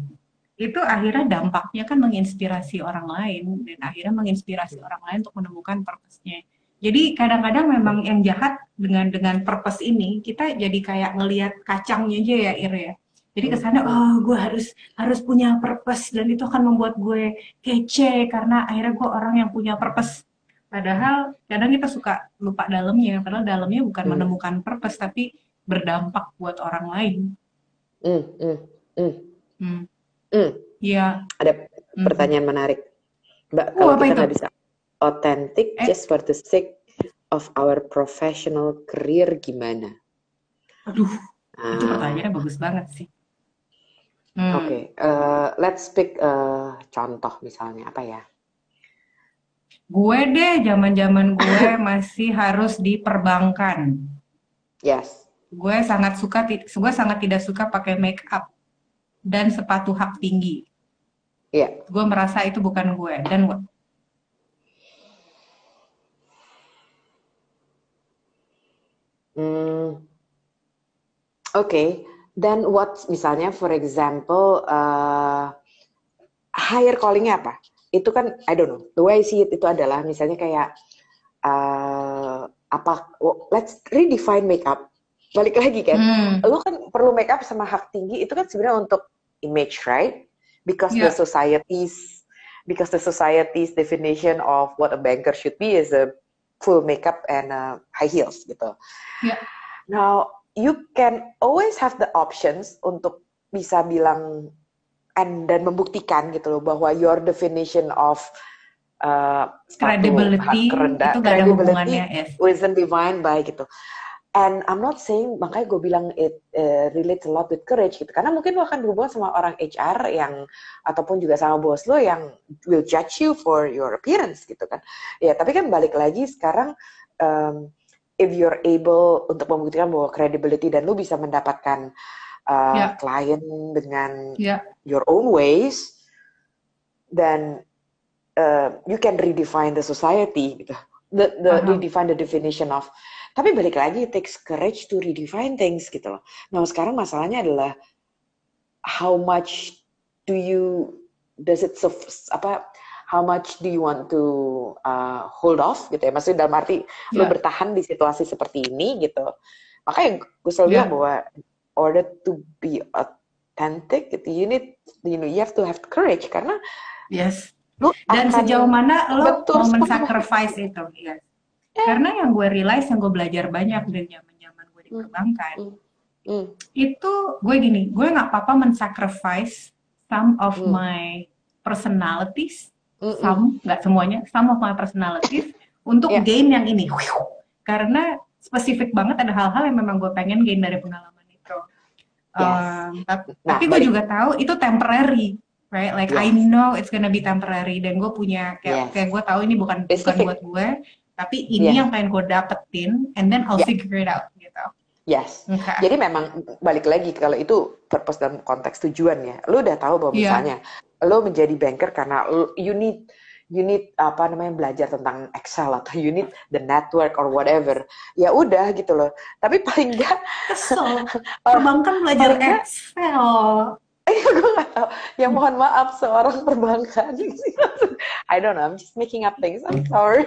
Itu akhirnya dampaknya kan menginspirasi orang lain dan akhirnya menginspirasi orang lain untuk menemukan purpose-nya. Jadi kadang-kadang memang yang jahat dengan dengan purpose ini kita jadi kayak ngelihat kacangnya aja ya Ir ya. Jadi kesannya oh gue harus harus punya purpose dan itu akan membuat gue kece karena akhirnya gue orang yang punya purpose. Padahal kadang kita suka lupa dalamnya, padahal dalamnya bukan Hmm. menemukan purpose tapi berdampak buat orang lain. Mm, mm, mm, Hmm. mm. Iya. Ada Mhm. pertanyaan menarik. Mbak, Oh, kalau apa kita itu? nggak bisa authentic Eh. just for the sake of our professional career gimana? Aduh, itu Ah, pertanyaannya bagus banget sih. Hmm. Oke, eh, let's pick eh, contoh misalnya apa ya? Gue deh, zaman-zaman gue masih harus di perbankan. Yes. Gue sangat suka, gue sangat tidak suka pakai make up dan sepatu hak tinggi. Iya. Gue merasa itu bukan gue. Dan gue- Hmm. Oke, then what misalnya for example eh, higher callingnya apa? Itu kan I don't know. The way I see it itu adalah misalnya kayak eh, apa? let's redefine makeup. Balik lagi kan. Hmm. lu kan perlu make up sama hak tinggi itu kan sebenarnya untuk image right because the Yeah. society's because the society's definition of what a banker should be is a full makeup and uh, high heels gitu. Yeah. Now you can always have the options untuk bisa bilang and dan membuktikan gitu loh bahwa your definition of uh, Credibility itu gak ada hubungannya, yes. wasn't defined by gitu. And I'm not saying makanya gue bilang it uh, relates a lot with courage gitu karena mungkin lo akan berhubungan sama orang HR yang ataupun juga sama bos lo yang will judge you for your appearance gitu kan ya tapi kan balik lagi sekarang um, if you're able untuk membuktikan bahwa credibility dan lo bisa mendapatkan uh, Ya. klien dengan Ya. your own ways then uh, you can redefine the society gitu the, the Paham. redefine the definition of tapi balik lagi it takes courage to redefine things gitu loh nah sekarang masalahnya adalah how much do you does it apa how much do you want to uh, hold off gitu ya maksudnya dalam arti lo Ya. bertahan di situasi seperti ini gitu makanya gue selalu Ya. bilang bahwa order to be authentic gitu you need you know you have to have courage karena Yes. lu Dan akan- sejauh mana lo Betul mau men-sacrifice itu? Yes. Karena yang gue realize, yang gue belajar banyak dari zaman-zaman gue di Hmm. perbankan, Hmm. itu gue gini, gue nggak apa-apa men-sacrifice some of Hmm. my personalities, Mm-mm. some, nggak semuanya, some of my personalities untuk Yeah. gain yang ini. Karena spesifik banget ada hal-hal yang memang gue pengen gain dari pengalaman itu. Yes. Um, tapi Nah, tapi gue juga tahu itu temporary, right? Like I Yes. know it's gonna be temporary dan gue punya kayak Yes. kayak gue tahu ini bukan bukan Specific. buat gue, tapi ini Yeah. yang pengen gue dapetin, and then I'll Yeah. figure it out gitu. Yes. Okay. Jadi memang balik lagi kalau itu purpose dalam konteks tujuan ya. Lu udah tahu bahwa Iya. misalnya lu menjadi banker karena lu, you need you need apa namanya belajar tentang Excel atau you need the network or whatever. Ya udah gitu loh. Tapi paling enggak Kesel. Perbankan belajar nggak- Excel. gue gak tahu. Ya mohon maaf seorang perbankan. I don't know. I'm just making up things. I'm sorry.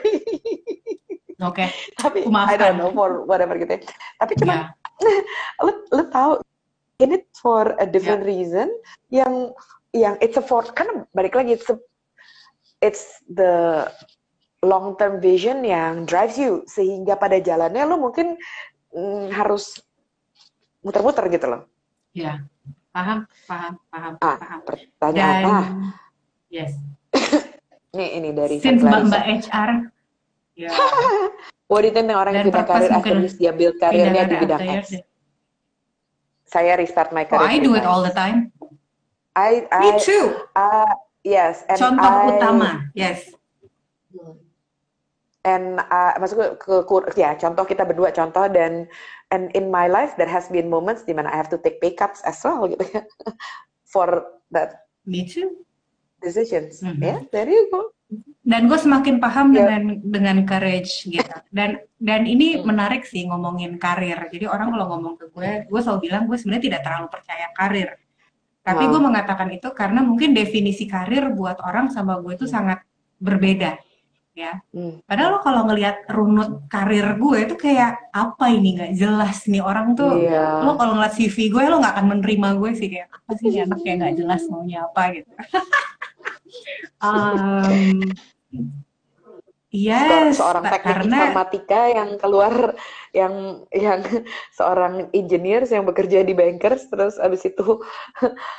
Oke. Tapi Aku maafkan. I don't know for whatever gitu. ya. Tapi cuma Ya. lu lu tahu in it for a different reason yang yang it's a for karena balik lagi it's a, it's the long term vision yang drives you sehingga pada jalannya lo mungkin mm, harus muter-muter gitu loh. Ya, paham, paham, paham, Ah, paham. pertanyaan Dan apa? yes, Nih ini dari since Clarissa. mbak-mbak HR, ya think orang yang Dan purpose karir this dia build karirnya di bidang X? deh. Saya restart my Oh, career. I three do it all the time. I, I, Me too. uh, yes, and Contoh I, utama, yes. and uh, maksudku ke, ke ya contoh kita berdua contoh dan and in my life there has been moments di mana I have to take pay cuts as well gitu ya for that Me too. decisions. Mhm. Yeah, there you go. Dan gue semakin paham Ya. dengan dengan courage gitu. Dan dan ini Hmm. menarik sih ngomongin karir. Jadi orang kalau ngomong ke gue, gue selalu bilang gue sebenarnya tidak terlalu percaya karir. Tapi Wow. gue mengatakan itu karena mungkin definisi karir buat orang sama gue itu sangat berbeda. Ya. Hmm. Padahal lo kalau ngelihat runut karir gue itu kayak apa ini nggak jelas nih orang tuh. Iya. Lo kalau ngeliat CV gue lo nggak akan menerima gue sih kayak apa sih ini anak kayak nggak jelas maunya apa gitu. um, yes, seorang teknik karena informatika yang keluar yang yang seorang engineer yang bekerja di bankers terus abis itu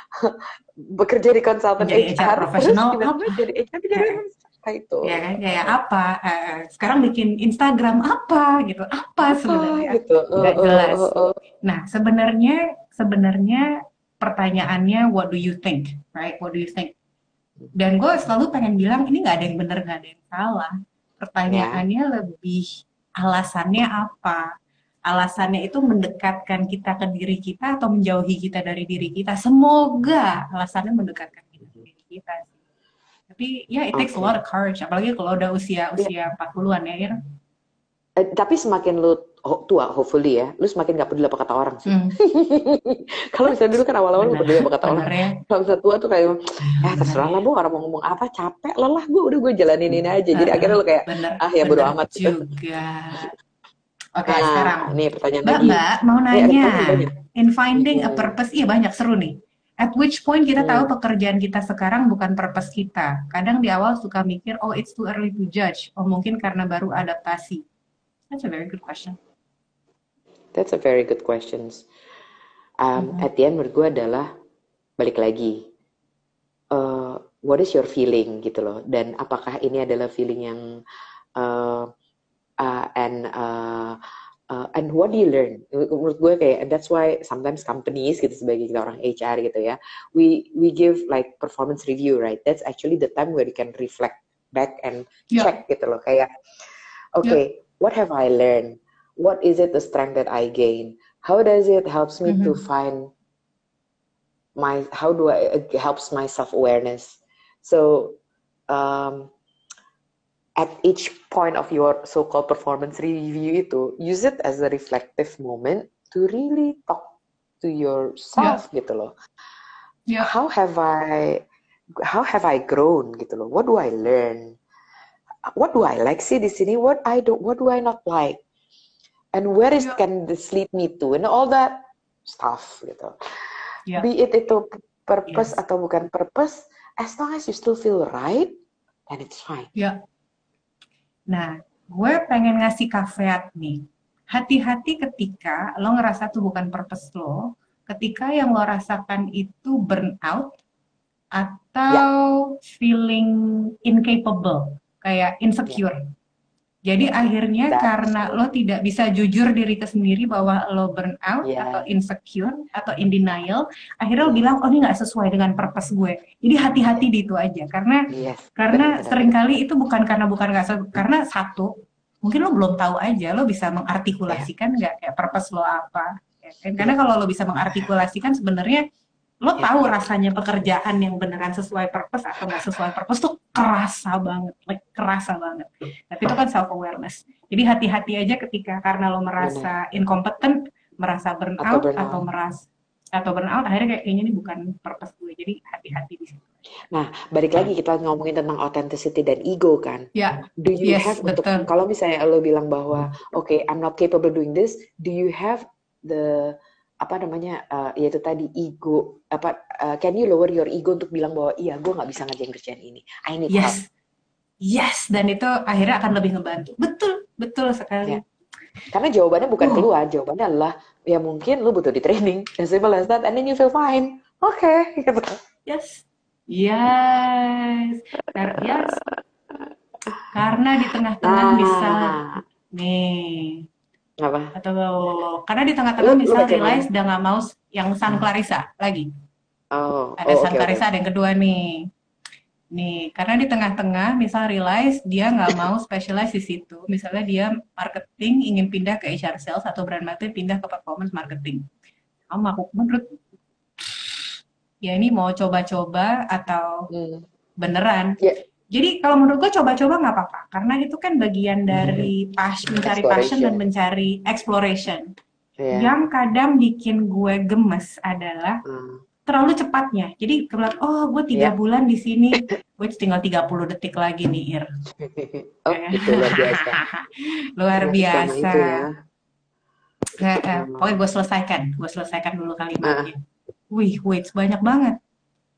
bekerja di konsultan HR profesional, terus apa? jadi HR jadi apa itu? Ya kan? Kayak apa? Eh, sekarang bikin Instagram apa? Gitu. Apa sebenarnya? gitu. Nggak Uh, uh, jelas. uh, uh. nah sebenarnya sebenarnya pertanyaannya what do you think? Right? What do you think? Dan gue selalu pengen bilang ini nggak ada yang benar nggak ada yang salah. Pertanyaannya lebih alasannya apa? Alasannya itu mendekatkan kita ke diri kita atau menjauhi kita dari diri kita? Semoga alasannya mendekatkan kita ke diri kita sih. Tapi ya it takes a Oke. lot of courage apalagi kalau udah usia usia 40-an ya Ir. Eh, tapi semakin lu tua hopefully ya lu semakin gak peduli apa kata orang sih Hmm, kalau misalnya dulu kan awal-awal lu benar, peduli apa kata orang benar ya kalau misalnya tua tuh kayak ya Benar terserah ya. lah bu orang mau ngomong apa capek lelah gue udah gue jalanin ini aja jadi akhirnya lu kayak bener, ah ya bodo amat juga oke nah sekarang ini pertanyaan mbak lagi mbak mau ada nanya banyak. in finding a Hmm. purpose iya banyak seru nih at which point kita tahu pekerjaan kita sekarang bukan purpose kita. Kadang di awal suka mikir oh it's too early to judge. Oh mungkin karena baru adaptasi. That's a very good question. That's a very good questions. Um, Mhm. At the end menurut gue adalah balik lagi, uh, what is your feeling gitu loh, dan apakah ini adalah feeling yang uh, uh, and uh, uh, and what do you learn? Menurut gue kayak and that's why sometimes companies gitu sebagai kita orang HR gitu ya, we we give like performance review right. That's actually the time where you can reflect back and Ya. check gitu loh kayak okay what have I learned what is it the strength that I gain how does it helps me to Mhm. find my how do I it helps my self awareness so um, at each point of your so-called performance review itu use it as a reflective moment to really talk to yourself gitu loh Ya. how have I how have I grown gitu loh what do I learn what do I like sih di sini what I don't what do I not like and where is Ya. can this lead me to and all that stuff gitu Ya. be it itu purpose Yes. atau bukan purpose as long as you still feel right then it's fine Ya. Nah, gue pengen ngasih caveat nih. Hati-hati ketika lo ngerasa tuh bukan purpose lo, ketika yang lo rasakan itu burnout atau feeling incapable, kayak insecure. Jadi akhirnya That's karena true. lo tidak bisa jujur diri ke sendiri bahwa lo burnout Yeah. atau insecure atau in denial, akhirnya lo bilang oh ini nggak sesuai dengan purpose gue. Jadi hati-hati di itu aja karena yes karena benar-benar. sering kali itu bukan karena bukan nggak se- karena satu mungkin lo belum tahu aja lo bisa mengartikulasikan nggak kayak purpose lo apa ya kan? karena kalau lo bisa mengartikulasikan sebenarnya lo Ya. tahu rasanya pekerjaan yang beneran sesuai purpose atau nggak sesuai purpose tuh kerasa banget like kerasa banget tapi itu kan self awareness jadi hati-hati aja ketika karena lo merasa incompetent merasa burnout Atau atau, burnout. merasa atau burnout akhirnya kayak kayaknya ini bukan purpose gue jadi hati-hati di situ nah balik lagi kita ngomongin tentang authenticity dan ego kan ya do you Yes, have untuk betul. kalau misalnya lo bilang bahwa oke I'm not capable doing this do you have the apa namanya uh, yaitu tadi ego apa uh, can you lower your ego untuk bilang bahwa iya gue nggak bisa ngerjain kerjaan ini I need help Yes, Yes, dan itu akhirnya akan lebih ngebantu. Betul, betul sekali. Ya. Karena jawabannya bukan Uh. keluar, jawabannya adalah ya mungkin lu butuh di training, as simple as that, and then you feel fine. Oke, gitu. Yes. Yes. Kar- yes. Karena di tengah-tengah Nah, misal nih apa? atau karena di tengah-tengah Lu- lu misal baca yang realize udah nggak mau yang San Clarissa lagi. Oh, Ada oh, San. Clarissa ada yang kedua nih. Nih, karena di tengah-tengah misal realize dia nggak mau specialize di situ. Misalnya dia marketing ingin pindah ke HR sales atau brand marketing pindah ke performance marketing. Kamu aku menurut ya ini mau coba-coba atau Hmm. beneran. Ya. Jadi kalau menurut gue coba-coba nggak apa-apa, karena itu kan bagian dari pas mencari passion dan Exploration. mencari exploration. Iya. Yang kadang bikin gue gemes adalah Hmm. terlalu cepatnya. Jadi keluar, oh gue tiga Ya. bulan di sini, gue tinggal 30 detik lagi nih Ir. Oh, itu luar biasa. Luar biasa. itu ya. Eh, pokoknya gue selesaikan, gue selesaikan dulu kalimatnya. Wih, wait, banyak banget.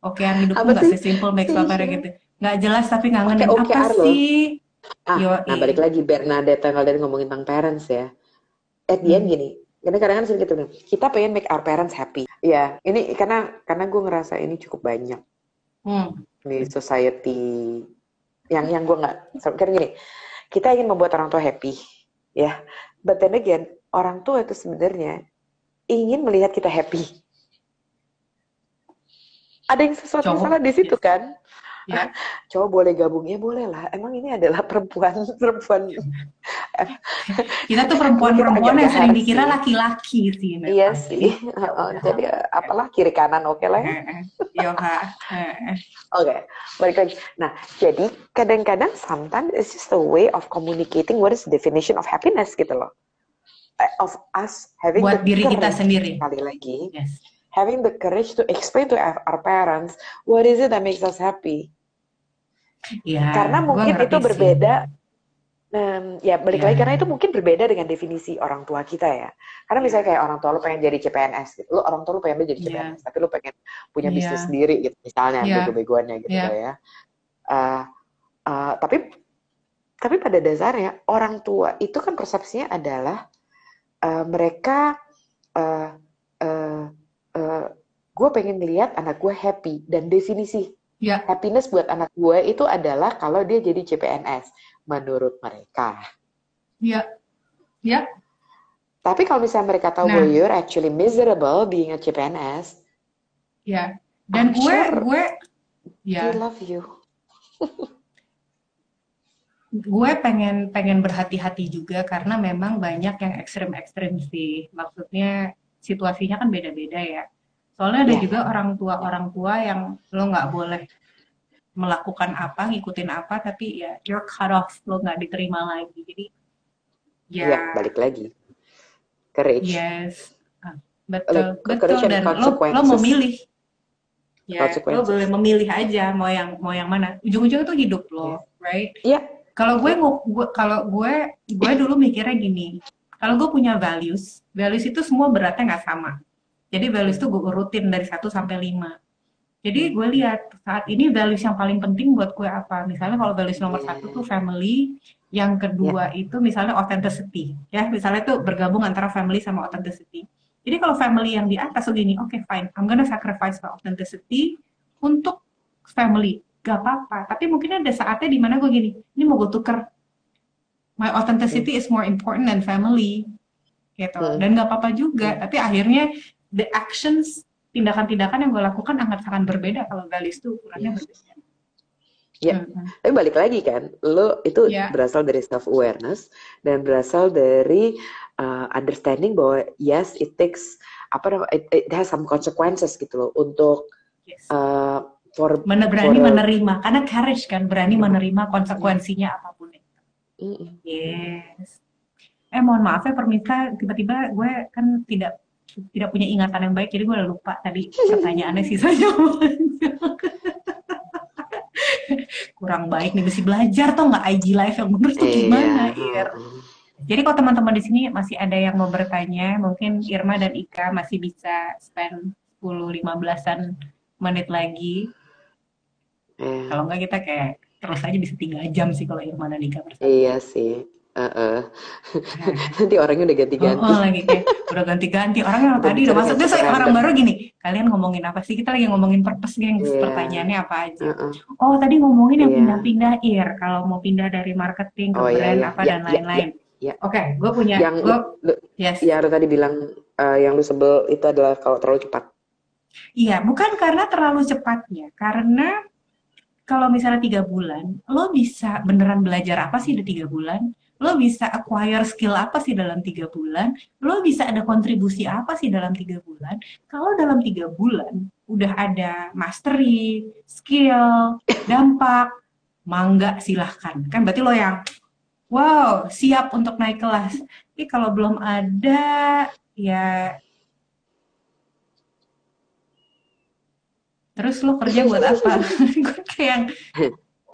Oke, yang hidup nggak sih? sesimpel make gitu. Nggak jelas tapi ngangenin Oke, oke, apa Arlo. sih? Ah, nah balik lagi Bernadette yang tadi ngomongin tentang parents ya. At the end Hmm. gini, karena kadang-kadang sering gitu nih, kita pengen make our parents happy. Ya, ini karena karena gue ngerasa ini cukup banyak Hmm, di society yang yang gue nggak karena gini, kita ingin membuat orang tua happy, ya. But then again, orang tua itu sebenarnya ingin melihat kita happy. Ada yang sesuatu yang Cowok, salah di situ kan? Ya. Cowok boleh gabung ya boleh lah. Emang ini adalah perempuan perempuan Kita tuh perempuan-perempuan Agak yang sering dikira laki-laki sih. Iya sih. Oh, Ya jadi eh, apalah kiri kanan oke lah ya. Eh, eh. Eh, eh. Oke, balik lagi. Nah, jadi kadang-kadang sometimes it's just a way of communicating what is the definition of happiness gitu loh. Eh, Of us having Buat diri kita sendiri. Sekali lagi, Yes. Having the courage to explain to our parents what is it that makes us happy. Ya, Karena mungkin itu sih. berbeda. Em, ya balik Ya. lagi karena itu mungkin berbeda dengan definisi orang tua kita ya. Karena misalnya kayak orang tua lu pengen jadi CPNS, gitu. lu orang tua lu pengen jadi. CPNS, tapi lu pengen punya Iya. bisnis sendiri gitu, misalnya Iya. bego-begoannya gitu ya. Eh, eh, tapi tapi pada dasarnya orang tua itu kan persepsinya adalah eh, mereka eh, gue pengen lihat anak gue happy dan definisi Ya, happiness buat anak gue itu adalah kalau dia jadi CPNS menurut mereka. ya, ya. Tapi kalau misalnya mereka tahu Nah. bahwa you're actually miserable being a CPNS, Ya, dan I'm gue, sure gue, they ya, love you. gue pengen pengen berhati-hati juga karena memang banyak yang ekstrim-ekstrim sih. Maksudnya situasinya kan beda-beda ya. Soalnya ada Ya. juga orang tua orang tua yang lo nggak boleh melakukan apa, ngikutin apa, tapi ya you're cut off, lo nggak diterima lagi. Jadi Ya, ya, balik lagi. Courage. yes, Ah, betul, Like, betul. Dan lo lo consequences. mau milih. Ya, lo boleh memilih aja mau yang mau yang mana. Ujung-ujungnya tuh hidup lo, right? Iya. Kalau gue, gue kalau gue gue dulu mikirnya gini, kalau gue punya values, values itu semua beratnya nggak sama. Jadi values itu gue urutin dari 1 sampai 5. Jadi gue lihat saat ini values yang paling penting buat gue apa. Misalnya kalau values nomor satu tuh family, yang kedua itu misalnya authenticity. Ya, misalnya tuh bergabung antara family sama authenticity. Jadi kalau family yang di atas tuh gini, oke fine, I'm gonna sacrifice my authenticity untuk family. Gak apa-apa. Tapi mungkin ada saatnya di mana gue gini, ini mau gue tuker. My authenticity is more important than family. Gitu. Hmm. Dan gak apa-apa juga. Tapi akhirnya the actions, tindakan-tindakan yang gue lakukan sangat berbeda kalau values tuh ukurannya Yes. berbeda. Ya. Hmm. Tapi balik lagi kan, lo itu Iya. berasal dari self awareness dan berasal dari uh, understanding bahwa yes it takes apa namanya it, it has some consequences gitu loh untuk Yes. uh, for Mana berani for- menerima, karena courage kan berani menerima konsekuensinya apa pun itu. Mm-mm. Yes. Eh mohon maaf ya permisa, tiba-tiba gue kan tidak tidak punya ingatan yang baik, jadi gue udah lupa tadi pertanyaannya sisanya. Kurang baik nih, mesti belajar tau nggak IG live yang bener tuh gimana, Iya. Ir? Jadi kalau teman-teman di sini masih ada yang mau bertanya, mungkin Irma dan Ika masih bisa spend 10-15an menit lagi. Eh, Kalau enggak kita kayak terus aja bisa tiga jam sih kalau Irmana nikah bersama. Iya sih. Uh-uh. Nanti orangnya udah ganti-ganti. Oh, oh, lagi kayak udah ganti-ganti. Orang yang tadi udah masuk saya orang baru gini. Kalian ngomongin apa sih? Kita lagi ngomongin purpose gengs. Iya. Pertanyaannya apa aja? Uh-uh. Oh, tadi ngomongin yang Iya. pindah-pindah ir. Kalau mau pindah dari marketing ke Oh, iya, brand iya. apa Iya, dan iya, lain-lain. iya. Oke, gue punya. Yang Gue lu- yes. ya lu tadi bilang uh, yang lu sebel itu adalah kalau terlalu cepat. Iya, bukan karena terlalu cepatnya, karena kalau misalnya tiga bulan, lo bisa beneran belajar apa sih di tiga bulan? Lo bisa acquire skill apa sih dalam tiga bulan? Lo bisa ada kontribusi apa sih dalam tiga bulan? Kalau dalam tiga bulan udah ada mastery, skill, dampak, mangga silahkan. Kan berarti lo yang wow siap untuk naik kelas. Tapi kalau belum ada, ya terus lo kerja buat apa? gue kayak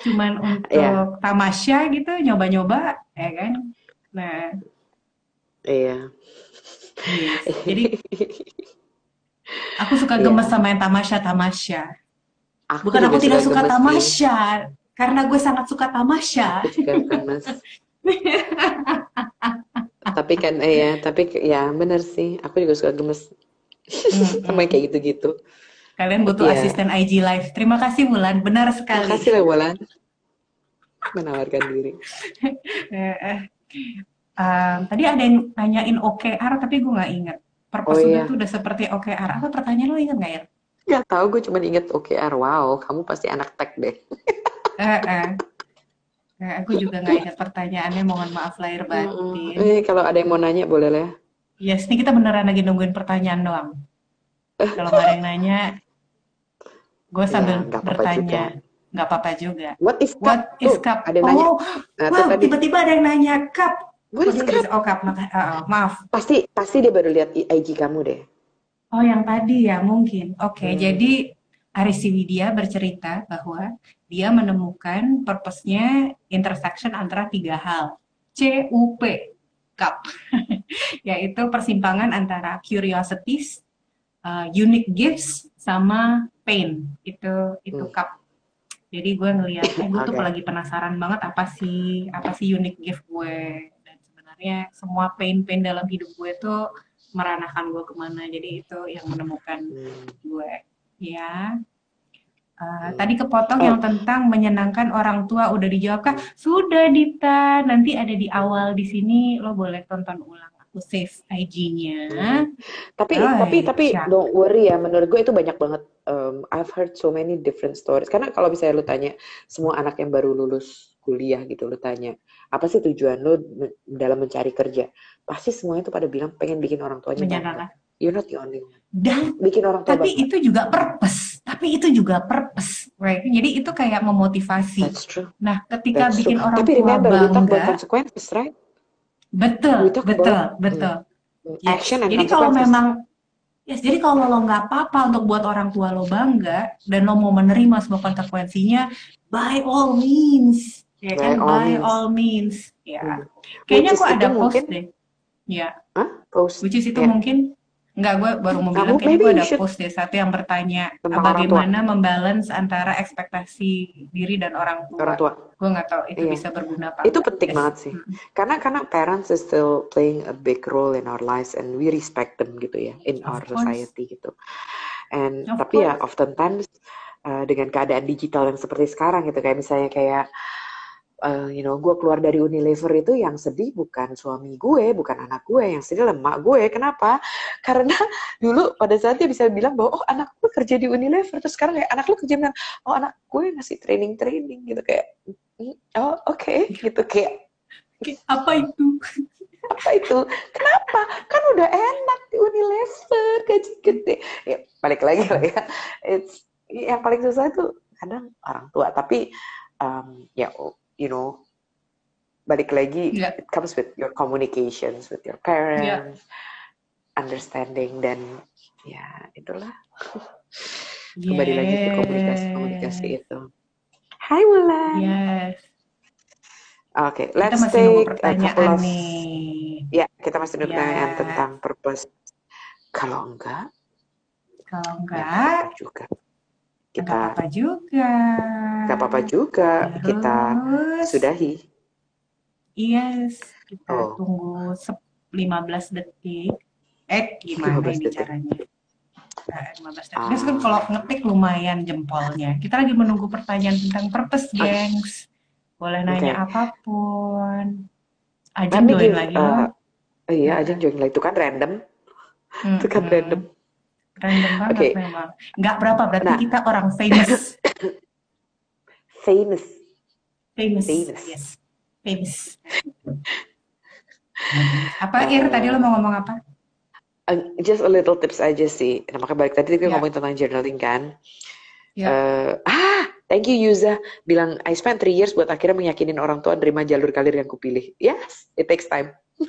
cuman untuk Iya. tamasya gitu, nyoba-nyoba, ya kan? Nah, Iya. yes. jadi aku suka Iya. gemes sama yang tamasya-tamasya. Aku Bukan aku tidak suka sih. tamasya, karena gue sangat suka tamasya. Tapi kan eh, ya, tapi ya bener sih. Aku juga suka gemes sama kayak gitu-gitu. Kalian butuh Iya. asisten IG Live. Terima kasih Bulan, benar sekali. Makasih lah Wulan. Menawarkan diri. Um, tadi ada yang nanyain OKR tapi gue nggak inget. Purpose Oh, iya. tuh udah seperti OKR. Apa pertanyaan lo inget nggak ya? Gak tahu gue cuma inget OKR. Wow, kamu pasti anak tech deh. Eh, eh. Eh, aku juga nggak ingat pertanyaannya. Mohon maaf lahir batin. Eh, kalau ada yang mau nanya boleh lah. ya. Yes, ini kita beneran lagi nungguin pertanyaan doang. Kalau nggak ada yang nanya, gue sambil nggak apa-apa bertanya. Nggak apa-apa juga. What is What cup? is Tuh, cup? ada yang nanya. Oh, Nah, wow, tadi. tiba-tiba ada yang nanya cup. What is What cup? is- Oh, cup. Maka- ah, ah, maaf. Pasti pasti dia baru lihat IG kamu deh. Oh, yang tadi ya mungkin. Oke, Hmm. jadi Arisi Widya bercerita bahwa dia menemukan purpose-nya intersection antara tiga hal. CUP, CUP, yaitu persimpangan antara curiosities, uh, unique gifts, sama pain. Itu itu Hmm. CUP. Jadi gue ngeliat, eh gue tuh Oke. lagi penasaran banget apa sih apa sih unique gift gue. Dan sebenarnya semua pain-pain dalam hidup gue tuh meranahkan gue ke mana. Jadi itu yang menemukan Hmm. gue ya Uh, Hmm. tadi kepotong Oh. yang tentang menyenangkan orang tua udah dijawab kah sudah Dita nanti ada di awal di sini lo boleh tonton ulang aku save IG-nya Tapi Right, tapi tapi siap. don't worry ya, menurut gue itu banyak banget. um, I've heard so many different stories. Karena kalau misalnya lu tanya semua anak yang baru lulus kuliah gitu, lu tanya apa sih tujuan lu dalam mencari kerja? Pasti semuanya itu pada bilang pengen bikin orang tuanya bangga. You're not the only one. dan Bikin orang tua tapi bangga. itu juga purpose tapi itu juga purpose right jadi itu kayak memotivasi That's true. nah ketika That's bikin true. orang Tapi tua remember, we talk about bangga consequences, right? Betul betul about- betul Yes. Action and Jadi kalau memang Yes, jadi kalau lo nggak apa-apa untuk buat orang tua lo bangga dan lo mau menerima semua konsekuensinya, by all means, ya By kan, all by means. all means, ya. Hmm. Kayaknya aku ada post mungkin- deh, ya. Post. Which is itu Ya. mungkin nggak gue baru mau bilang kayaknya gue ada should- post deh satu yang bertanya Tentang orang bagaimana membalance antara ekspektasi diri dan orang tua. Orang tua. Gue nggak tahu itu Iya. bisa berguna apa. Itu enggak. penting Yes. banget sih. Mm. Karena karena parents is still playing a big role in our lives and we respect them gitu ya in Of our course. society gitu. And Of tapi ya course. oftentimes uh, dengan keadaan digital yang seperti sekarang gitu kayak misalnya kayak uh, you know gue keluar dari Unilever itu yang sedih bukan suami gue, bukan anak gue, yang sedih lemak gue. Kenapa? Karena dulu pada saat dia bisa bilang bahwa oh anak gue kerja di Unilever terus sekarang kayak anak lu kerja bilang oh anak gue ngasih training training gitu kayak "Mm, oh oke gitu kayak Apa itu? apa itu? Kenapa? Kan udah enak di Unilever, gaji gede. Ya, balik lagi lah ya. It's yang paling susah itu kadang orang tua. Tapi um, ya, you know, balik lagi, Ya. it comes with your communications with your parents, understanding dan ya itulah kembali lagi ke komunikasi komunikasi itu. Hai Wulan. Yes. Oke, Kita let's masih nunggu take a couple of nih. Ya, kita masih nunggu Ya. pertanyaan tentang purpose. Kalau enggak, Kalau ya enggak, apa juga. Kita Gak apa-apa juga. nggak apa-apa juga kita Terus, sudahi. Yes, kita Oh. tunggu sep- 15 detik. Eh, gimana 15 ini detik. caranya? Nah, 15 detik. Ah. Terus kan kalau ngetik lumayan jempolnya. Kita lagi menunggu pertanyaan tentang purpose, gengs. Boleh nanya apa pun. Let Ajeng join lagi uh, loh. iya, Ajeng join lagi itu kan random, itu kan random. Random banget Oke. memang. Nggak berapa, berarti Nah. kita orang famous. Famous. Famous. Famous. Yes. Famous. Apa, Ir? Tadi lo mau ngomong apa? Uh, just a little tips aja sih. Nah, makanya balik tadi kita Ya. ngomongin tentang journaling kan. Ya. Eh, ah, thank you Yuza. Bilang, I spent three years buat akhirnya meyakinin orang tua nerima jalur karir yang kupilih. Yes, it takes time.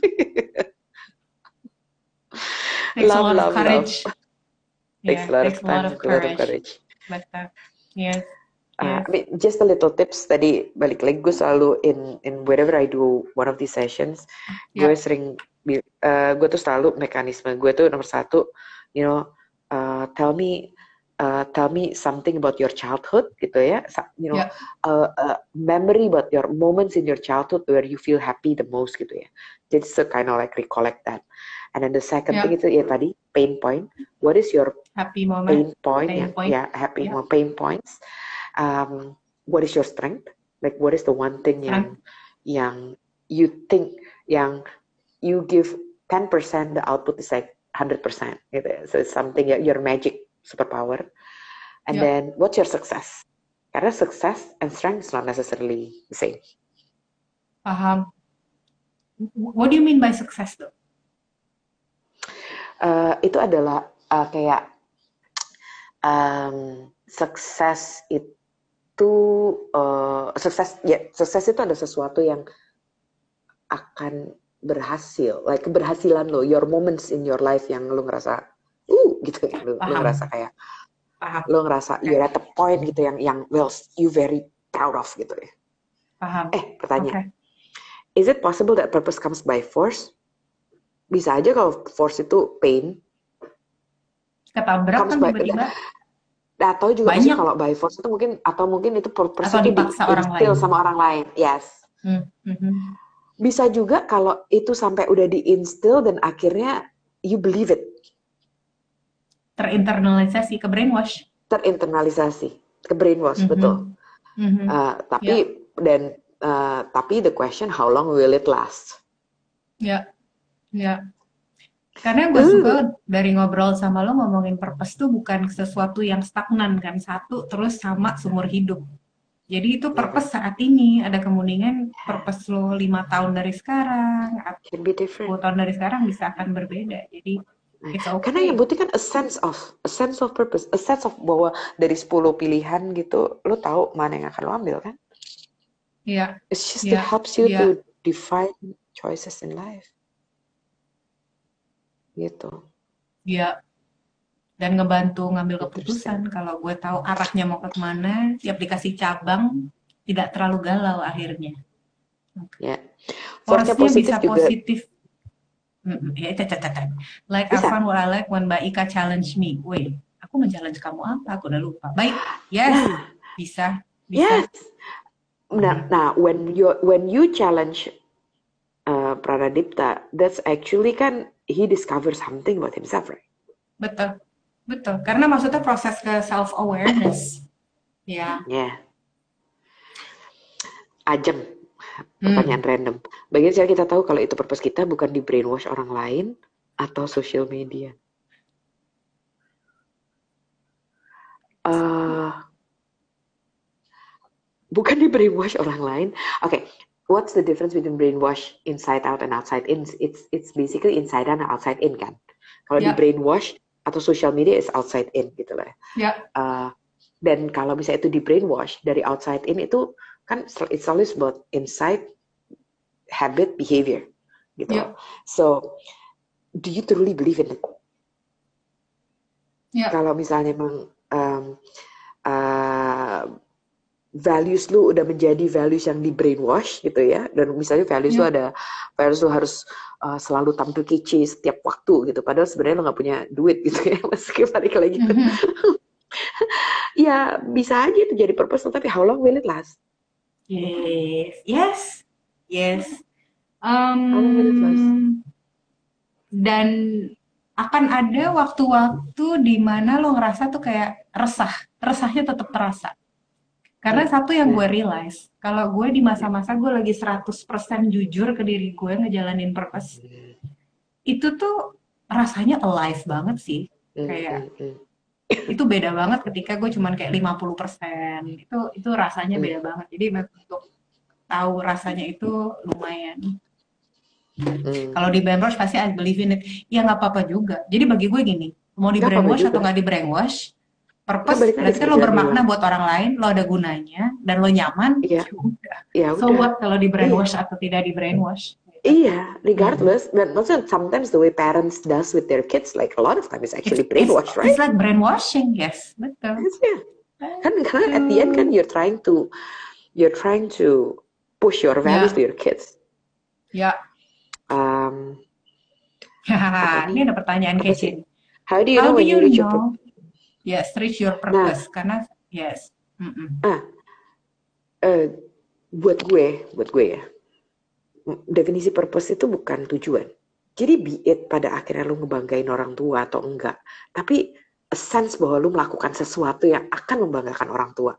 Takes a Love, lot love, of courage. Takes Yeah, a lot takes of a lot time, of a lot of courage. courage. That. Yes. Uh, Yes. I mean, just a little tips tadi balik lagi gue selalu in in wherever I do one of these sessions gue Yeah. sering bi- uh, gue tuh selalu mekanisme gue tuh nomor satu you know uh, tell me uh, tell me something about your childhood gitu ya you know Yeah. uh, uh, memory about your moments in your childhood where you feel happy the most gitu ya jadi so kind of like recollect that and then the second Yeah. thing itu ya tadi pain point what is your Happy moment. pain point, Pain yeah, point. yeah, happy Yeah. mo- pain points. Um, what is your strength? Like, what is the one thing yang yang you think yang you give 10%, the output is like 100%. Gitu. ya. So it's something ya, your magic superpower. And Yeah. then what's your success? Karena success and strength is not necessarily the same. Paham. What do you mean by success though? Eh, itu adalah eh, kayak um, sukses itu eh, sukses ya sukses itu ada sesuatu yang akan berhasil. Like keberhasilan lo your moments in your life yang lo ngerasa uh gitu ya. Lo, lo ngerasa kayak Paham. lo ngerasa you're at the point gitu yang yang well you very proud of gitu ya. Paham. eh pertanyaan. Oke. is it possible that purpose comes by force bisa aja kalau force itu pain Ketabrak kan tiba-tiba. atau juga Banyak. kalau by force itu mungkin atau mungkin itu itu dipaksa orang di-instill lain. sama orang lain yes Hmm, mhm. bisa juga kalau itu sampai udah diinstil dan akhirnya you believe it Terinternalisasi, ke brainwash. terinternalisasi ke brainwash Mhm. betul Mhm. Uh, tapi dan uh, tapi the question how long will it last Ya, ya. Karena gue Uh. suka dari ngobrol sama lo ngomongin purpose tuh bukan sesuatu yang stagnan kan satu terus sama seumur hidup. Jadi itu purpose saat ini ada kemungkinan purpose lo lima tahun dari sekarang, can be different 10 tahun dari sekarang bisa akan berbeda. Jadi it's okay. karena yang penting kan a sense of a sense of purpose a sense of bahwa dari 10 pilihan gitu lo tahu mana yang akan lo ambil kan Iya, it's just Yeah, it helps you yeah. to define choices in life gitu iya. Dan ngebantu ngambil keputusan kalau gue tahu arahnya mau ke ke mana, tiap dikasih cabang tidak terlalu galau akhirnya. ya force-nya positif bisa juga positif. Ya, cat, cat, cat, cat. Like I Bisa. found what I like when Mbak Ika challenge me. Wait, aku men-challenge kamu apa? Aku udah lupa. Baik, yes, bisa, bisa. Yes. Nah, nah, when you when you challenge uh, Pranadipta, that's actually kan he discover something about himself, right? Betul, betul. Karena maksudnya proses ke self awareness. Ya. Yeah. Ajeng, Hmm. pertanyaan random. Bagian cara kita tahu kalau itu purpose kita bukan di brainwash orang lain atau social media. Eh, bukan di brainwash orang lain. Oke, what's the difference between brainwash inside out and outside in? It's it's basically inside out and outside in kan. Kalau di Ya. brainwash atau social media is outside in gitu lah. Ya. Uh, dan kalau misalnya itu di brainwash dari outside in itu kan it's always about inside habit behavior gitu. Ya. So do you truly believe in it? Ya. Kalau misalnya memang um, uh, values lu udah menjadi values yang di brainwash gitu ya dan misalnya values lu Ya. ada values lu harus uh, selalu tampil kece setiap waktu gitu padahal sebenarnya lu nggak punya duit gitu ya meski balik lagi gitu Mhm. ya bisa aja itu jadi purpose tapi how long will it last? Yes, yes, yes. How long will it last? Um, dan akan ada waktu-waktu di mana lo ngerasa tuh kayak resah, resahnya tetap terasa. Karena satu yang gue realize, kalau gue di masa-masa gue lagi 100% jujur ke diri gue ngejalanin purpose, itu tuh rasanya alive banget sih. Kayak itu beda banget ketika gue cuman kayak 50%. Itu itu rasanya beda banget. Jadi untuk tahu rasanya itu lumayan. Hmm. Kalau di brainwash pasti I believe in it. Ya nggak apa-apa juga. Jadi bagi gue gini, mau di brainwash atau nggak di brainwash, purpose Nah, balik berarti kan lo bermakna buat orang lain, lo ada gunanya, dan lo nyaman. Iya. ya udah. Ya So udah. what kalau di brainwash atau tidak di brainwash? Iya, regardless. Dan maksudnya sometimes the way parents does with their kids, like a lot of time is actually It's- brainwash, it's, right? It's like brainwashing, yes, betul. Yes, yeah. Kan karena at the end kan you're trying to you're trying to push your values to Yeah. your kids. Ya, Um, Apa ini ada pertanyaan kece. how do you How know do when you you reach your know? Yes, reach your purpose. Karena yes, Mm-mm. eh, buat gue, buat gue ya, definisi purpose itu bukan tujuan. Jadi be it pada akhirnya lu ngebanggain orang tua atau enggak, tapi a sense bahwa lu melakukan sesuatu yang akan membanggakan orang tua.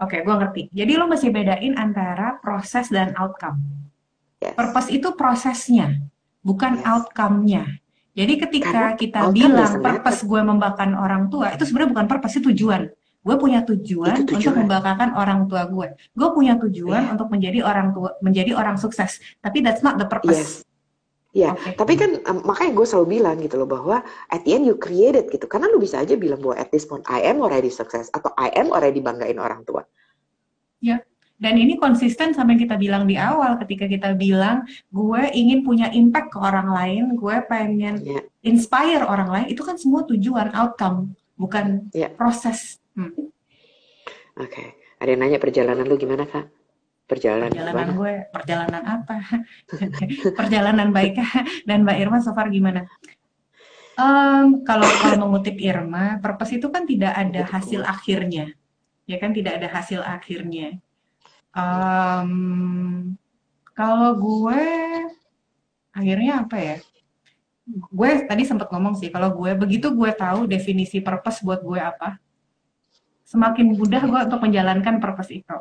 Oke, gue ngerti. Jadi lo mesti bedain antara proses dan outcome. Yes. Purpose itu prosesnya, bukan Yes. outcome-nya. Jadi ketika Karena kita outcome bilang purpose gue membanggakan orang tua, itu sebenarnya bukan purpose, itu tujuan. Gue punya tujuan, Itu untuk tujuan. membanggakan orang tua gue. Gue punya tujuan Iya. untuk menjadi orang tua, menjadi orang sukses. Tapi that's not the purpose. Yes. Ya, Oke. tapi kan em, makanya gue selalu bilang gitu loh bahwa at the end you created gitu. Karena lu bisa aja bilang bahwa at this point I am already success atau I am already banggain orang tua. Dan ini konsisten sama yang kita bilang di awal ketika kita bilang gue ingin punya impact ke orang lain, gue pengen Ya, inspire orang lain, itu kan semua tujuan, outcome, bukan Iya. proses. Hmm. oke. Ada yang nanya perjalanan lu gimana kak? Perjalanan, Perjalanan gimana? gue, perjalanan apa? perjalanan baik dan Mbak Irma so far gimana? Em, kalau kalau mengutip Irma, purpose itu kan tidak ada hasil akhirnya, ya kan tidak ada hasil akhirnya. Em, kalau gue akhirnya apa ya? Gue tadi sempat ngomong sih, kalau gue begitu gue tahu definisi purpose buat gue apa, semakin mudah gue untuk menjalankan purpose itu.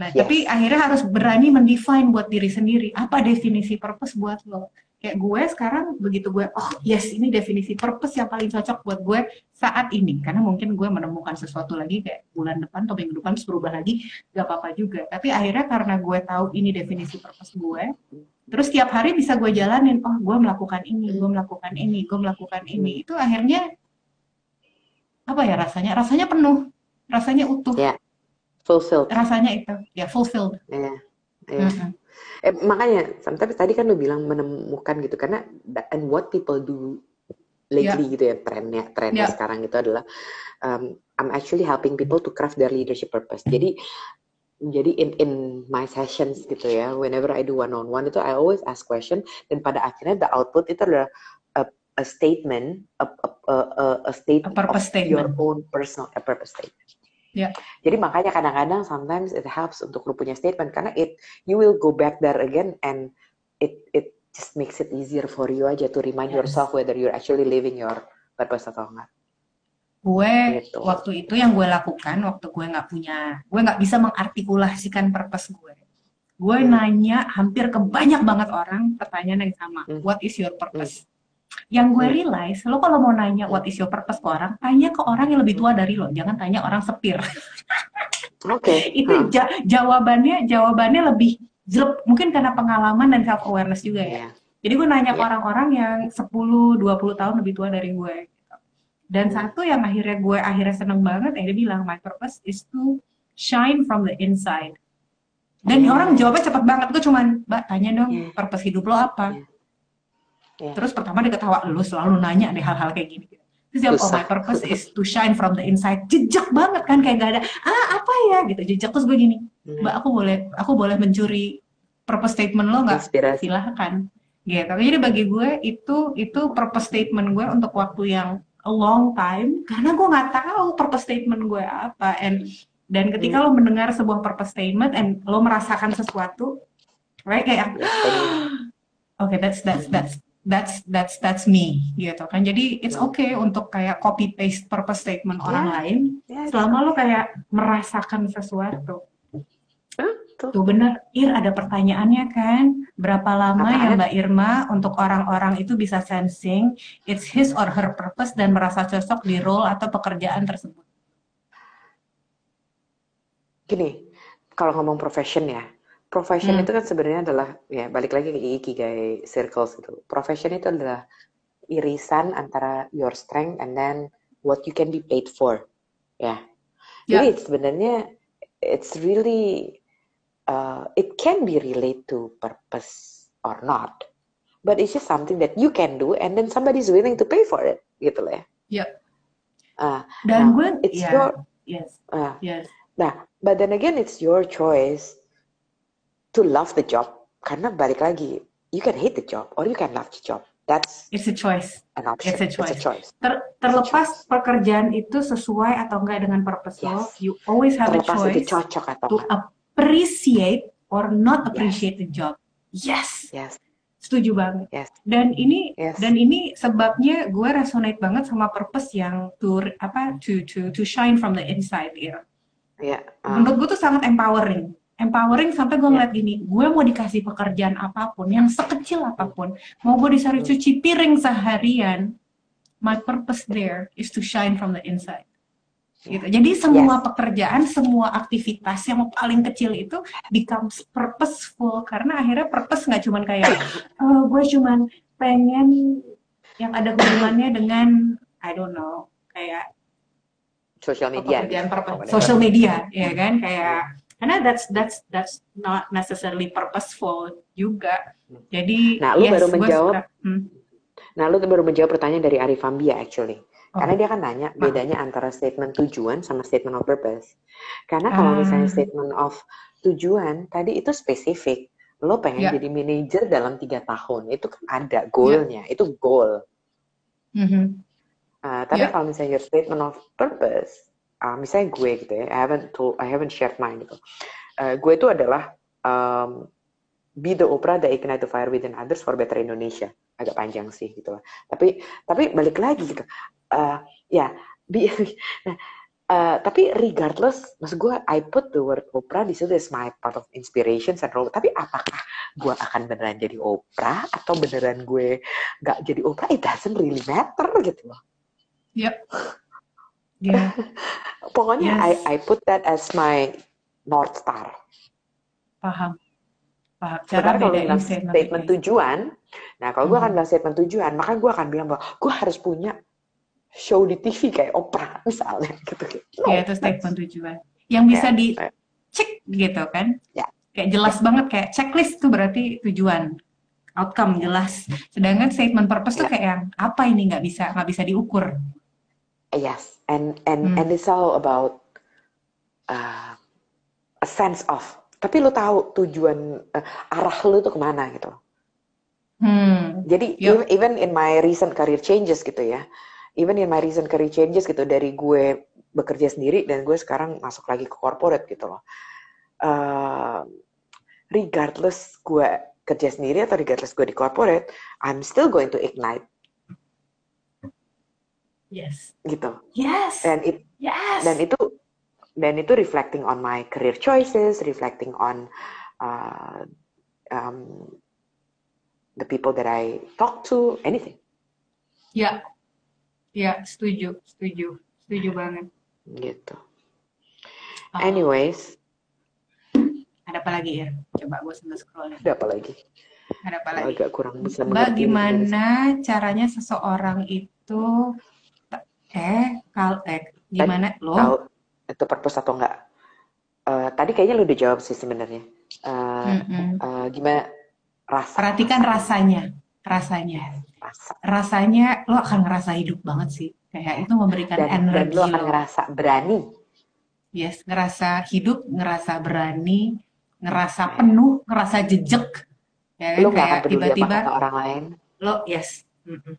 Nah, Yes. tapi akhirnya harus berani mendefine buat diri sendiri apa definisi purpose buat lo. Kayak gue sekarang begitu gue, oh yes ini definisi purpose yang paling cocok buat gue saat ini. Karena mungkin gue menemukan sesuatu lagi kayak bulan depan atau minggu depan terus berubah lagi, gak apa-apa juga. Tapi akhirnya karena gue tahu ini definisi purpose gue, terus tiap hari bisa gue jalanin, oh gue melakukan ini, gue melakukan ini, gue melakukan ini. Itu akhirnya apa ya rasanya? Rasanya penuh, rasanya utuh, Ya. Fulfilled. rasanya itu ya fulfilled. Ya, ya. Mm-mm. Eh, makanya, sometimes tadi kan lu bilang menemukan gitu karena and what people do lately gitu ya trennya trennya Ya. sekarang itu adalah um, I'm actually helping people to craft their leadership purpose. Jadi jadi in in my sessions gitu ya, whenever I do one on one itu I always ask question dan pada akhirnya the output itu adalah a, a statement, a, a, a, a- a state A purpose of your statement. own personal a purpose statement. Ya. Jadi makanya kadang-kadang sometimes it helps untuk lu punya statement karena it you will go back there again and it it just makes it easier for you aja to remind Yes. yourself whether you're actually living your purpose atau enggak. Gue Gitu. waktu itu yang gue lakukan waktu gue nggak punya, gue nggak bisa mengartikulasikan purpose gue. Gue Hmm. nanya hampir ke banyak banget orang pertanyaan yang sama, Hmm. what is your purpose? Yang gue Hmm. realize, lo kalau mau nanya what is your purpose ke orang, tanya ke orang yang lebih tua dari lo, jangan tanya orang sepir. Oke. itu huh. ja- jawabannya jawabannya lebih jelek, mungkin karena pengalaman dan self awareness juga ya. Iya. Jadi gue nanya ke Iya. orang-orang yang 10, 20 tahun lebih tua dari gue. gitu. Dan Hmm. satu yang akhirnya gue akhirnya seneng banget, yang dia bilang, my purpose is to shine from the inside. Dan Hmm. orang jawabnya cepet banget. Gue cuman, mbak tanya dong, Iya. purpose hidup lo apa? Iya. Iya. Terus pertama dia ketawa, lu selalu nanya deh hal-hal kayak gini. Terus dia, oh my purpose is to shine from the inside. Jejak banget kan, kayak gak ada, ah apa ya gitu. Jejak, terus gue gini, Hmm. mbak aku boleh aku boleh mencuri purpose statement lo nggak? Silahkan gitu jadi bagi gue itu itu purpose statement gue untuk waktu yang a long time karena gue nggak tahu purpose statement gue apa and dan ketika lo mendengar sebuah purpose statement and lo merasakan sesuatu right kayak oke okay, that's that's that's that's that's that's me gitu kan. Jadi it's okay untuk kayak copy paste purpose statement Yeah. orang lain Yeah, selama lo kayak merasakan sesuatu. Betul. tuh bener. Ir ada pertanyaannya kan? Berapa lama ya Apaan? Mbak Irma untuk orang-orang itu bisa sensing it's his or her purpose dan merasa cocok di role atau pekerjaan tersebut? Gini, kalau ngomong profession ya, profession Hmm. itu kan sebenarnya adalah ya balik lagi ke ikigai circles itu. Profession itu adalah irisan antara your strength and then what you can be paid for. Ya. Ya. Jadi sebenarnya it's really uh, it can be relate to purpose or not. But it's just something that you can do and then somebody's willing to pay for it gitu loh ya. Ya. Ah, dan Nah, gue it's ya your yes ah, yes Nah, but then again it's your choice to love the job. Karena balik lagi, you can hate the job or you can love the job. That's it's a choice an option. It's a choice. Ter- It's a terlepas choice. pekerjaan itu sesuai atau enggak dengan purpose lo, Yes. you always have a Terlepas itu choice cocok atau to enggak. appreciate or not appreciate the job. Yes, Yes, setuju banget. yes, Dan ini yes. dan ini sebabnya gue resonate banget sama purpose yang to apa to to to shine from the inside ya. Ya, ah, Menurut gue tuh sangat empowering. Empowering sampai gue Ya. ngeliat gini, gue mau dikasih pekerjaan apa pun, yang sekecil apa pun, mau gue disuruh cuci piring seharian, my purpose there is to shine from the inside. Gitu. Jadi semua pekerjaan, semua aktivitas yang paling kecil itu becomes purposeful karena akhirnya purpose nggak cuman kayak oh, gue cuman pengen yang ada hubungannya dengan I don't know kayak social media. pekerjaan purpose, social media ya kan kayak karena that's that's that's not necessarily purposeful juga jadi Nah, lu baru gua menjawab. suka- hmm, Nah, lu baru menjawab pertanyaan dari Arif Fambia actually. Oh. Karena dia kan nanya bedanya antara statement tujuan sama statement of purpose. Karena kalau Ah. misalnya statement of tujuan tadi itu spesifik. Lo pengen Ya. jadi manajer dalam tiga tahun, itu kan ada goalnya, itu goal. mhm. Uh, tapi Ya. kalau misalnya your statement of purpose, uh, misalnya gue gitu ya, I haven't told, I haven't shared mine gitu. Uh, gue itu adalah um, be the Oprah that ignite the fire within others for better Indonesia. Agak panjang sih gitu lah. Tapi tapi balik lagi gitu. Uh, ya, be, nah, uh, tapi regardless, maksud gue I put the word Oprah di situ as my part of inspiration and role. Tapi apakah gue akan beneran jadi Oprah atau beneran gue nggak jadi Oprah? It doesn't really matter gitu loh. Ya Pokoknya Yes. I I put that as my north star. paham paham cara kalau bilang statement, statement tujuan, nah kalau gue akan bilang statement tujuan, maka gue akan bilang bahwa gue harus punya show di TV kayak Oprah misalnya gitu. No, ya itu statement tujuan yang bisa Ya, di ya. cek gitu kan Ya. kayak jelas banget kayak checklist itu berarti tujuan outcome jelas sedangkan statement purpose tuh Ya. kayak yang apa ini nggak bisa nggak bisa diukur Yes, and and Hmm. and it's all about uh, a sense of. Tapi lu tahu tujuan uh, arah lu tuh ke mana gitu. hmm Jadi Yep. even, even in my recent career changes gitu ya, even in my recent career changes gitu dari gue bekerja sendiri dan gue sekarang masuk lagi ke corporate gitu loh. Uh, regardless gue kerja sendiri atau regardless gue di corporate, I'm still going to ignite yes. Gitu. yes. Dan it yes. dan itu dan itu reflecting on my career choices, reflecting on uh, um, the people that I talk to, anything. Ya. Ya setuju setuju setuju banget. Gitu. Oh, Anyways, ada apa lagi ya coba gue sambil scroll ada apa lagi? ada apa lagi? Agak kurang bisa Mbak, gimana caranya seseorang itu eh kal eh gimana lo Tahu itu purpose atau enggak? Eh, tadi kayaknya lu udah jawab sih sebenarnya. Eh, Mm-mm. eh, gimana rasa? perhatikan rasanya rasanya Rasa. rasanya lo akan ngerasa hidup banget sih kayak itu memberikan Dan, dan energi akan lo ngerasa berani. yes ngerasa hidup ngerasa berani ngerasa penuh ngerasa jejak ya kan akan kayak tiba-tiba orang lain. lo yes Mm-mm.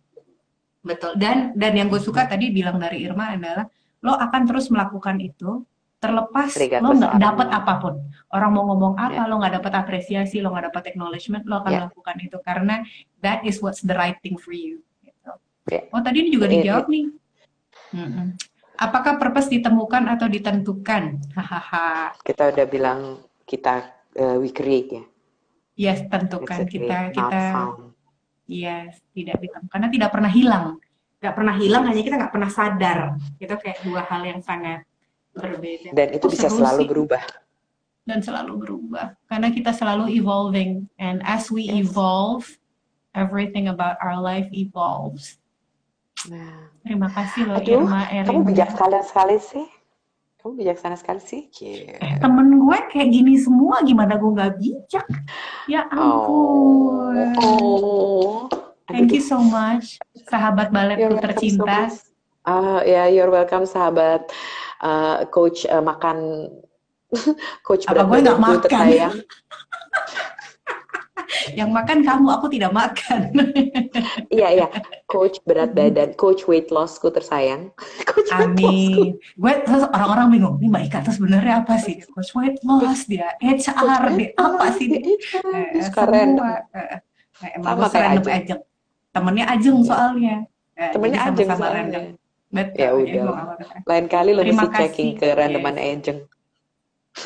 Betul. Dan dan yang gue suka tadi bilang dari Irma adalah lo akan terus melakukan itu terlepas lo nggak dapat apa pun. Orang mau ngomong apa, Ya. lo nggak dapat apresiasi, lo nggak dapat acknowledgement, lo akan Ya. melakukan itu karena that is what's the right thing for you. Gitu. Ya. Oh tadi ini juga Ini- dijawab nih. Mm-mm. Apakah purpose ditemukan atau ditentukan? Hahaha. Kita udah bilang kita uh, we create ya. Yes, tentukan kita not kita found. Yes tidak ditemukan karena tidak pernah hilang. Nggak pernah hilang hanya kita nggak pernah sadar. Itu kayak dua hal yang sangat berbeda. Dan itu bisa selalu sih. berubah. dan selalu berubah karena kita selalu evolving and as we Yes. evolve everything about our life evolves Nah, terima kasih loh Aduh, Irma Erin kamu bijaksana sekali sih. Kamu bijaksana sekali sih. Eh, temen gue kayak gini semua gimana gue nggak bijak ya Oh, ampun oh. thank Aduh, you so much sahabat baletku so tercinta much. Ah, ya, you're welcome sahabat uh, coach uh, makan coach Apa gue nggak makan? yang makan kamu aku tidak makan Iya, iya. Coach berat badan, coach weight lossku tersayang. Coach. Amin. Gue terus orang-orang bingung, nih Mbak Ika tuh sebenarnya apa sih? Coach weight loss dia, HR dia, apa sih dia? Eh, Keren. semua. Eh, eh, emang Sama kayak random Ajeng. Ajeng. Temennya Ajeng soalnya. Eh, Temennya jadi Ajeng sama-sama soalnya. random. Betul. Ya udah. Lain kali lo mesti checking ke randoman Yes. Ejeng.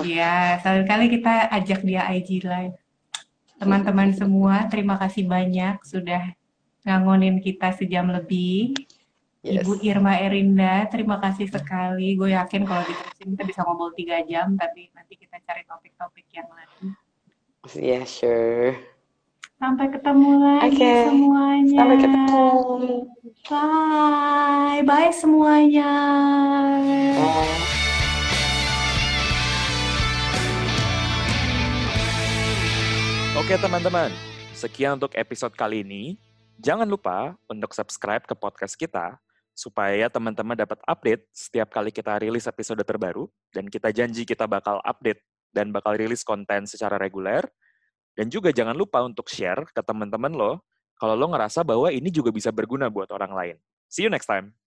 Iya, sekali kali kita ajak dia IG live. Teman-teman semua, terima kasih banyak sudah ngangonin kita sejam lebih. Yes. Ibu Irma Erinda, terima kasih sekali. Gue yakin kalau diterusin kita bisa ngobrol tiga jam, tapi nanti kita cari topik-topik yang lain. Yeah, sure. Sampai ketemu lagi Oke. semuanya. Sampai ketemu. Bye, bye semuanya. Bye. Oke teman-teman, sekian untuk episode kali ini. Jangan lupa untuk subscribe ke podcast kita supaya teman-teman dapat update setiap kali kita rilis episode terbaru dan kita janji kita bakal update dan bakal rilis konten secara reguler. Dan juga jangan lupa untuk share ke teman-teman lo kalau lo ngerasa bahwa ini juga bisa berguna buat orang lain. See you next time.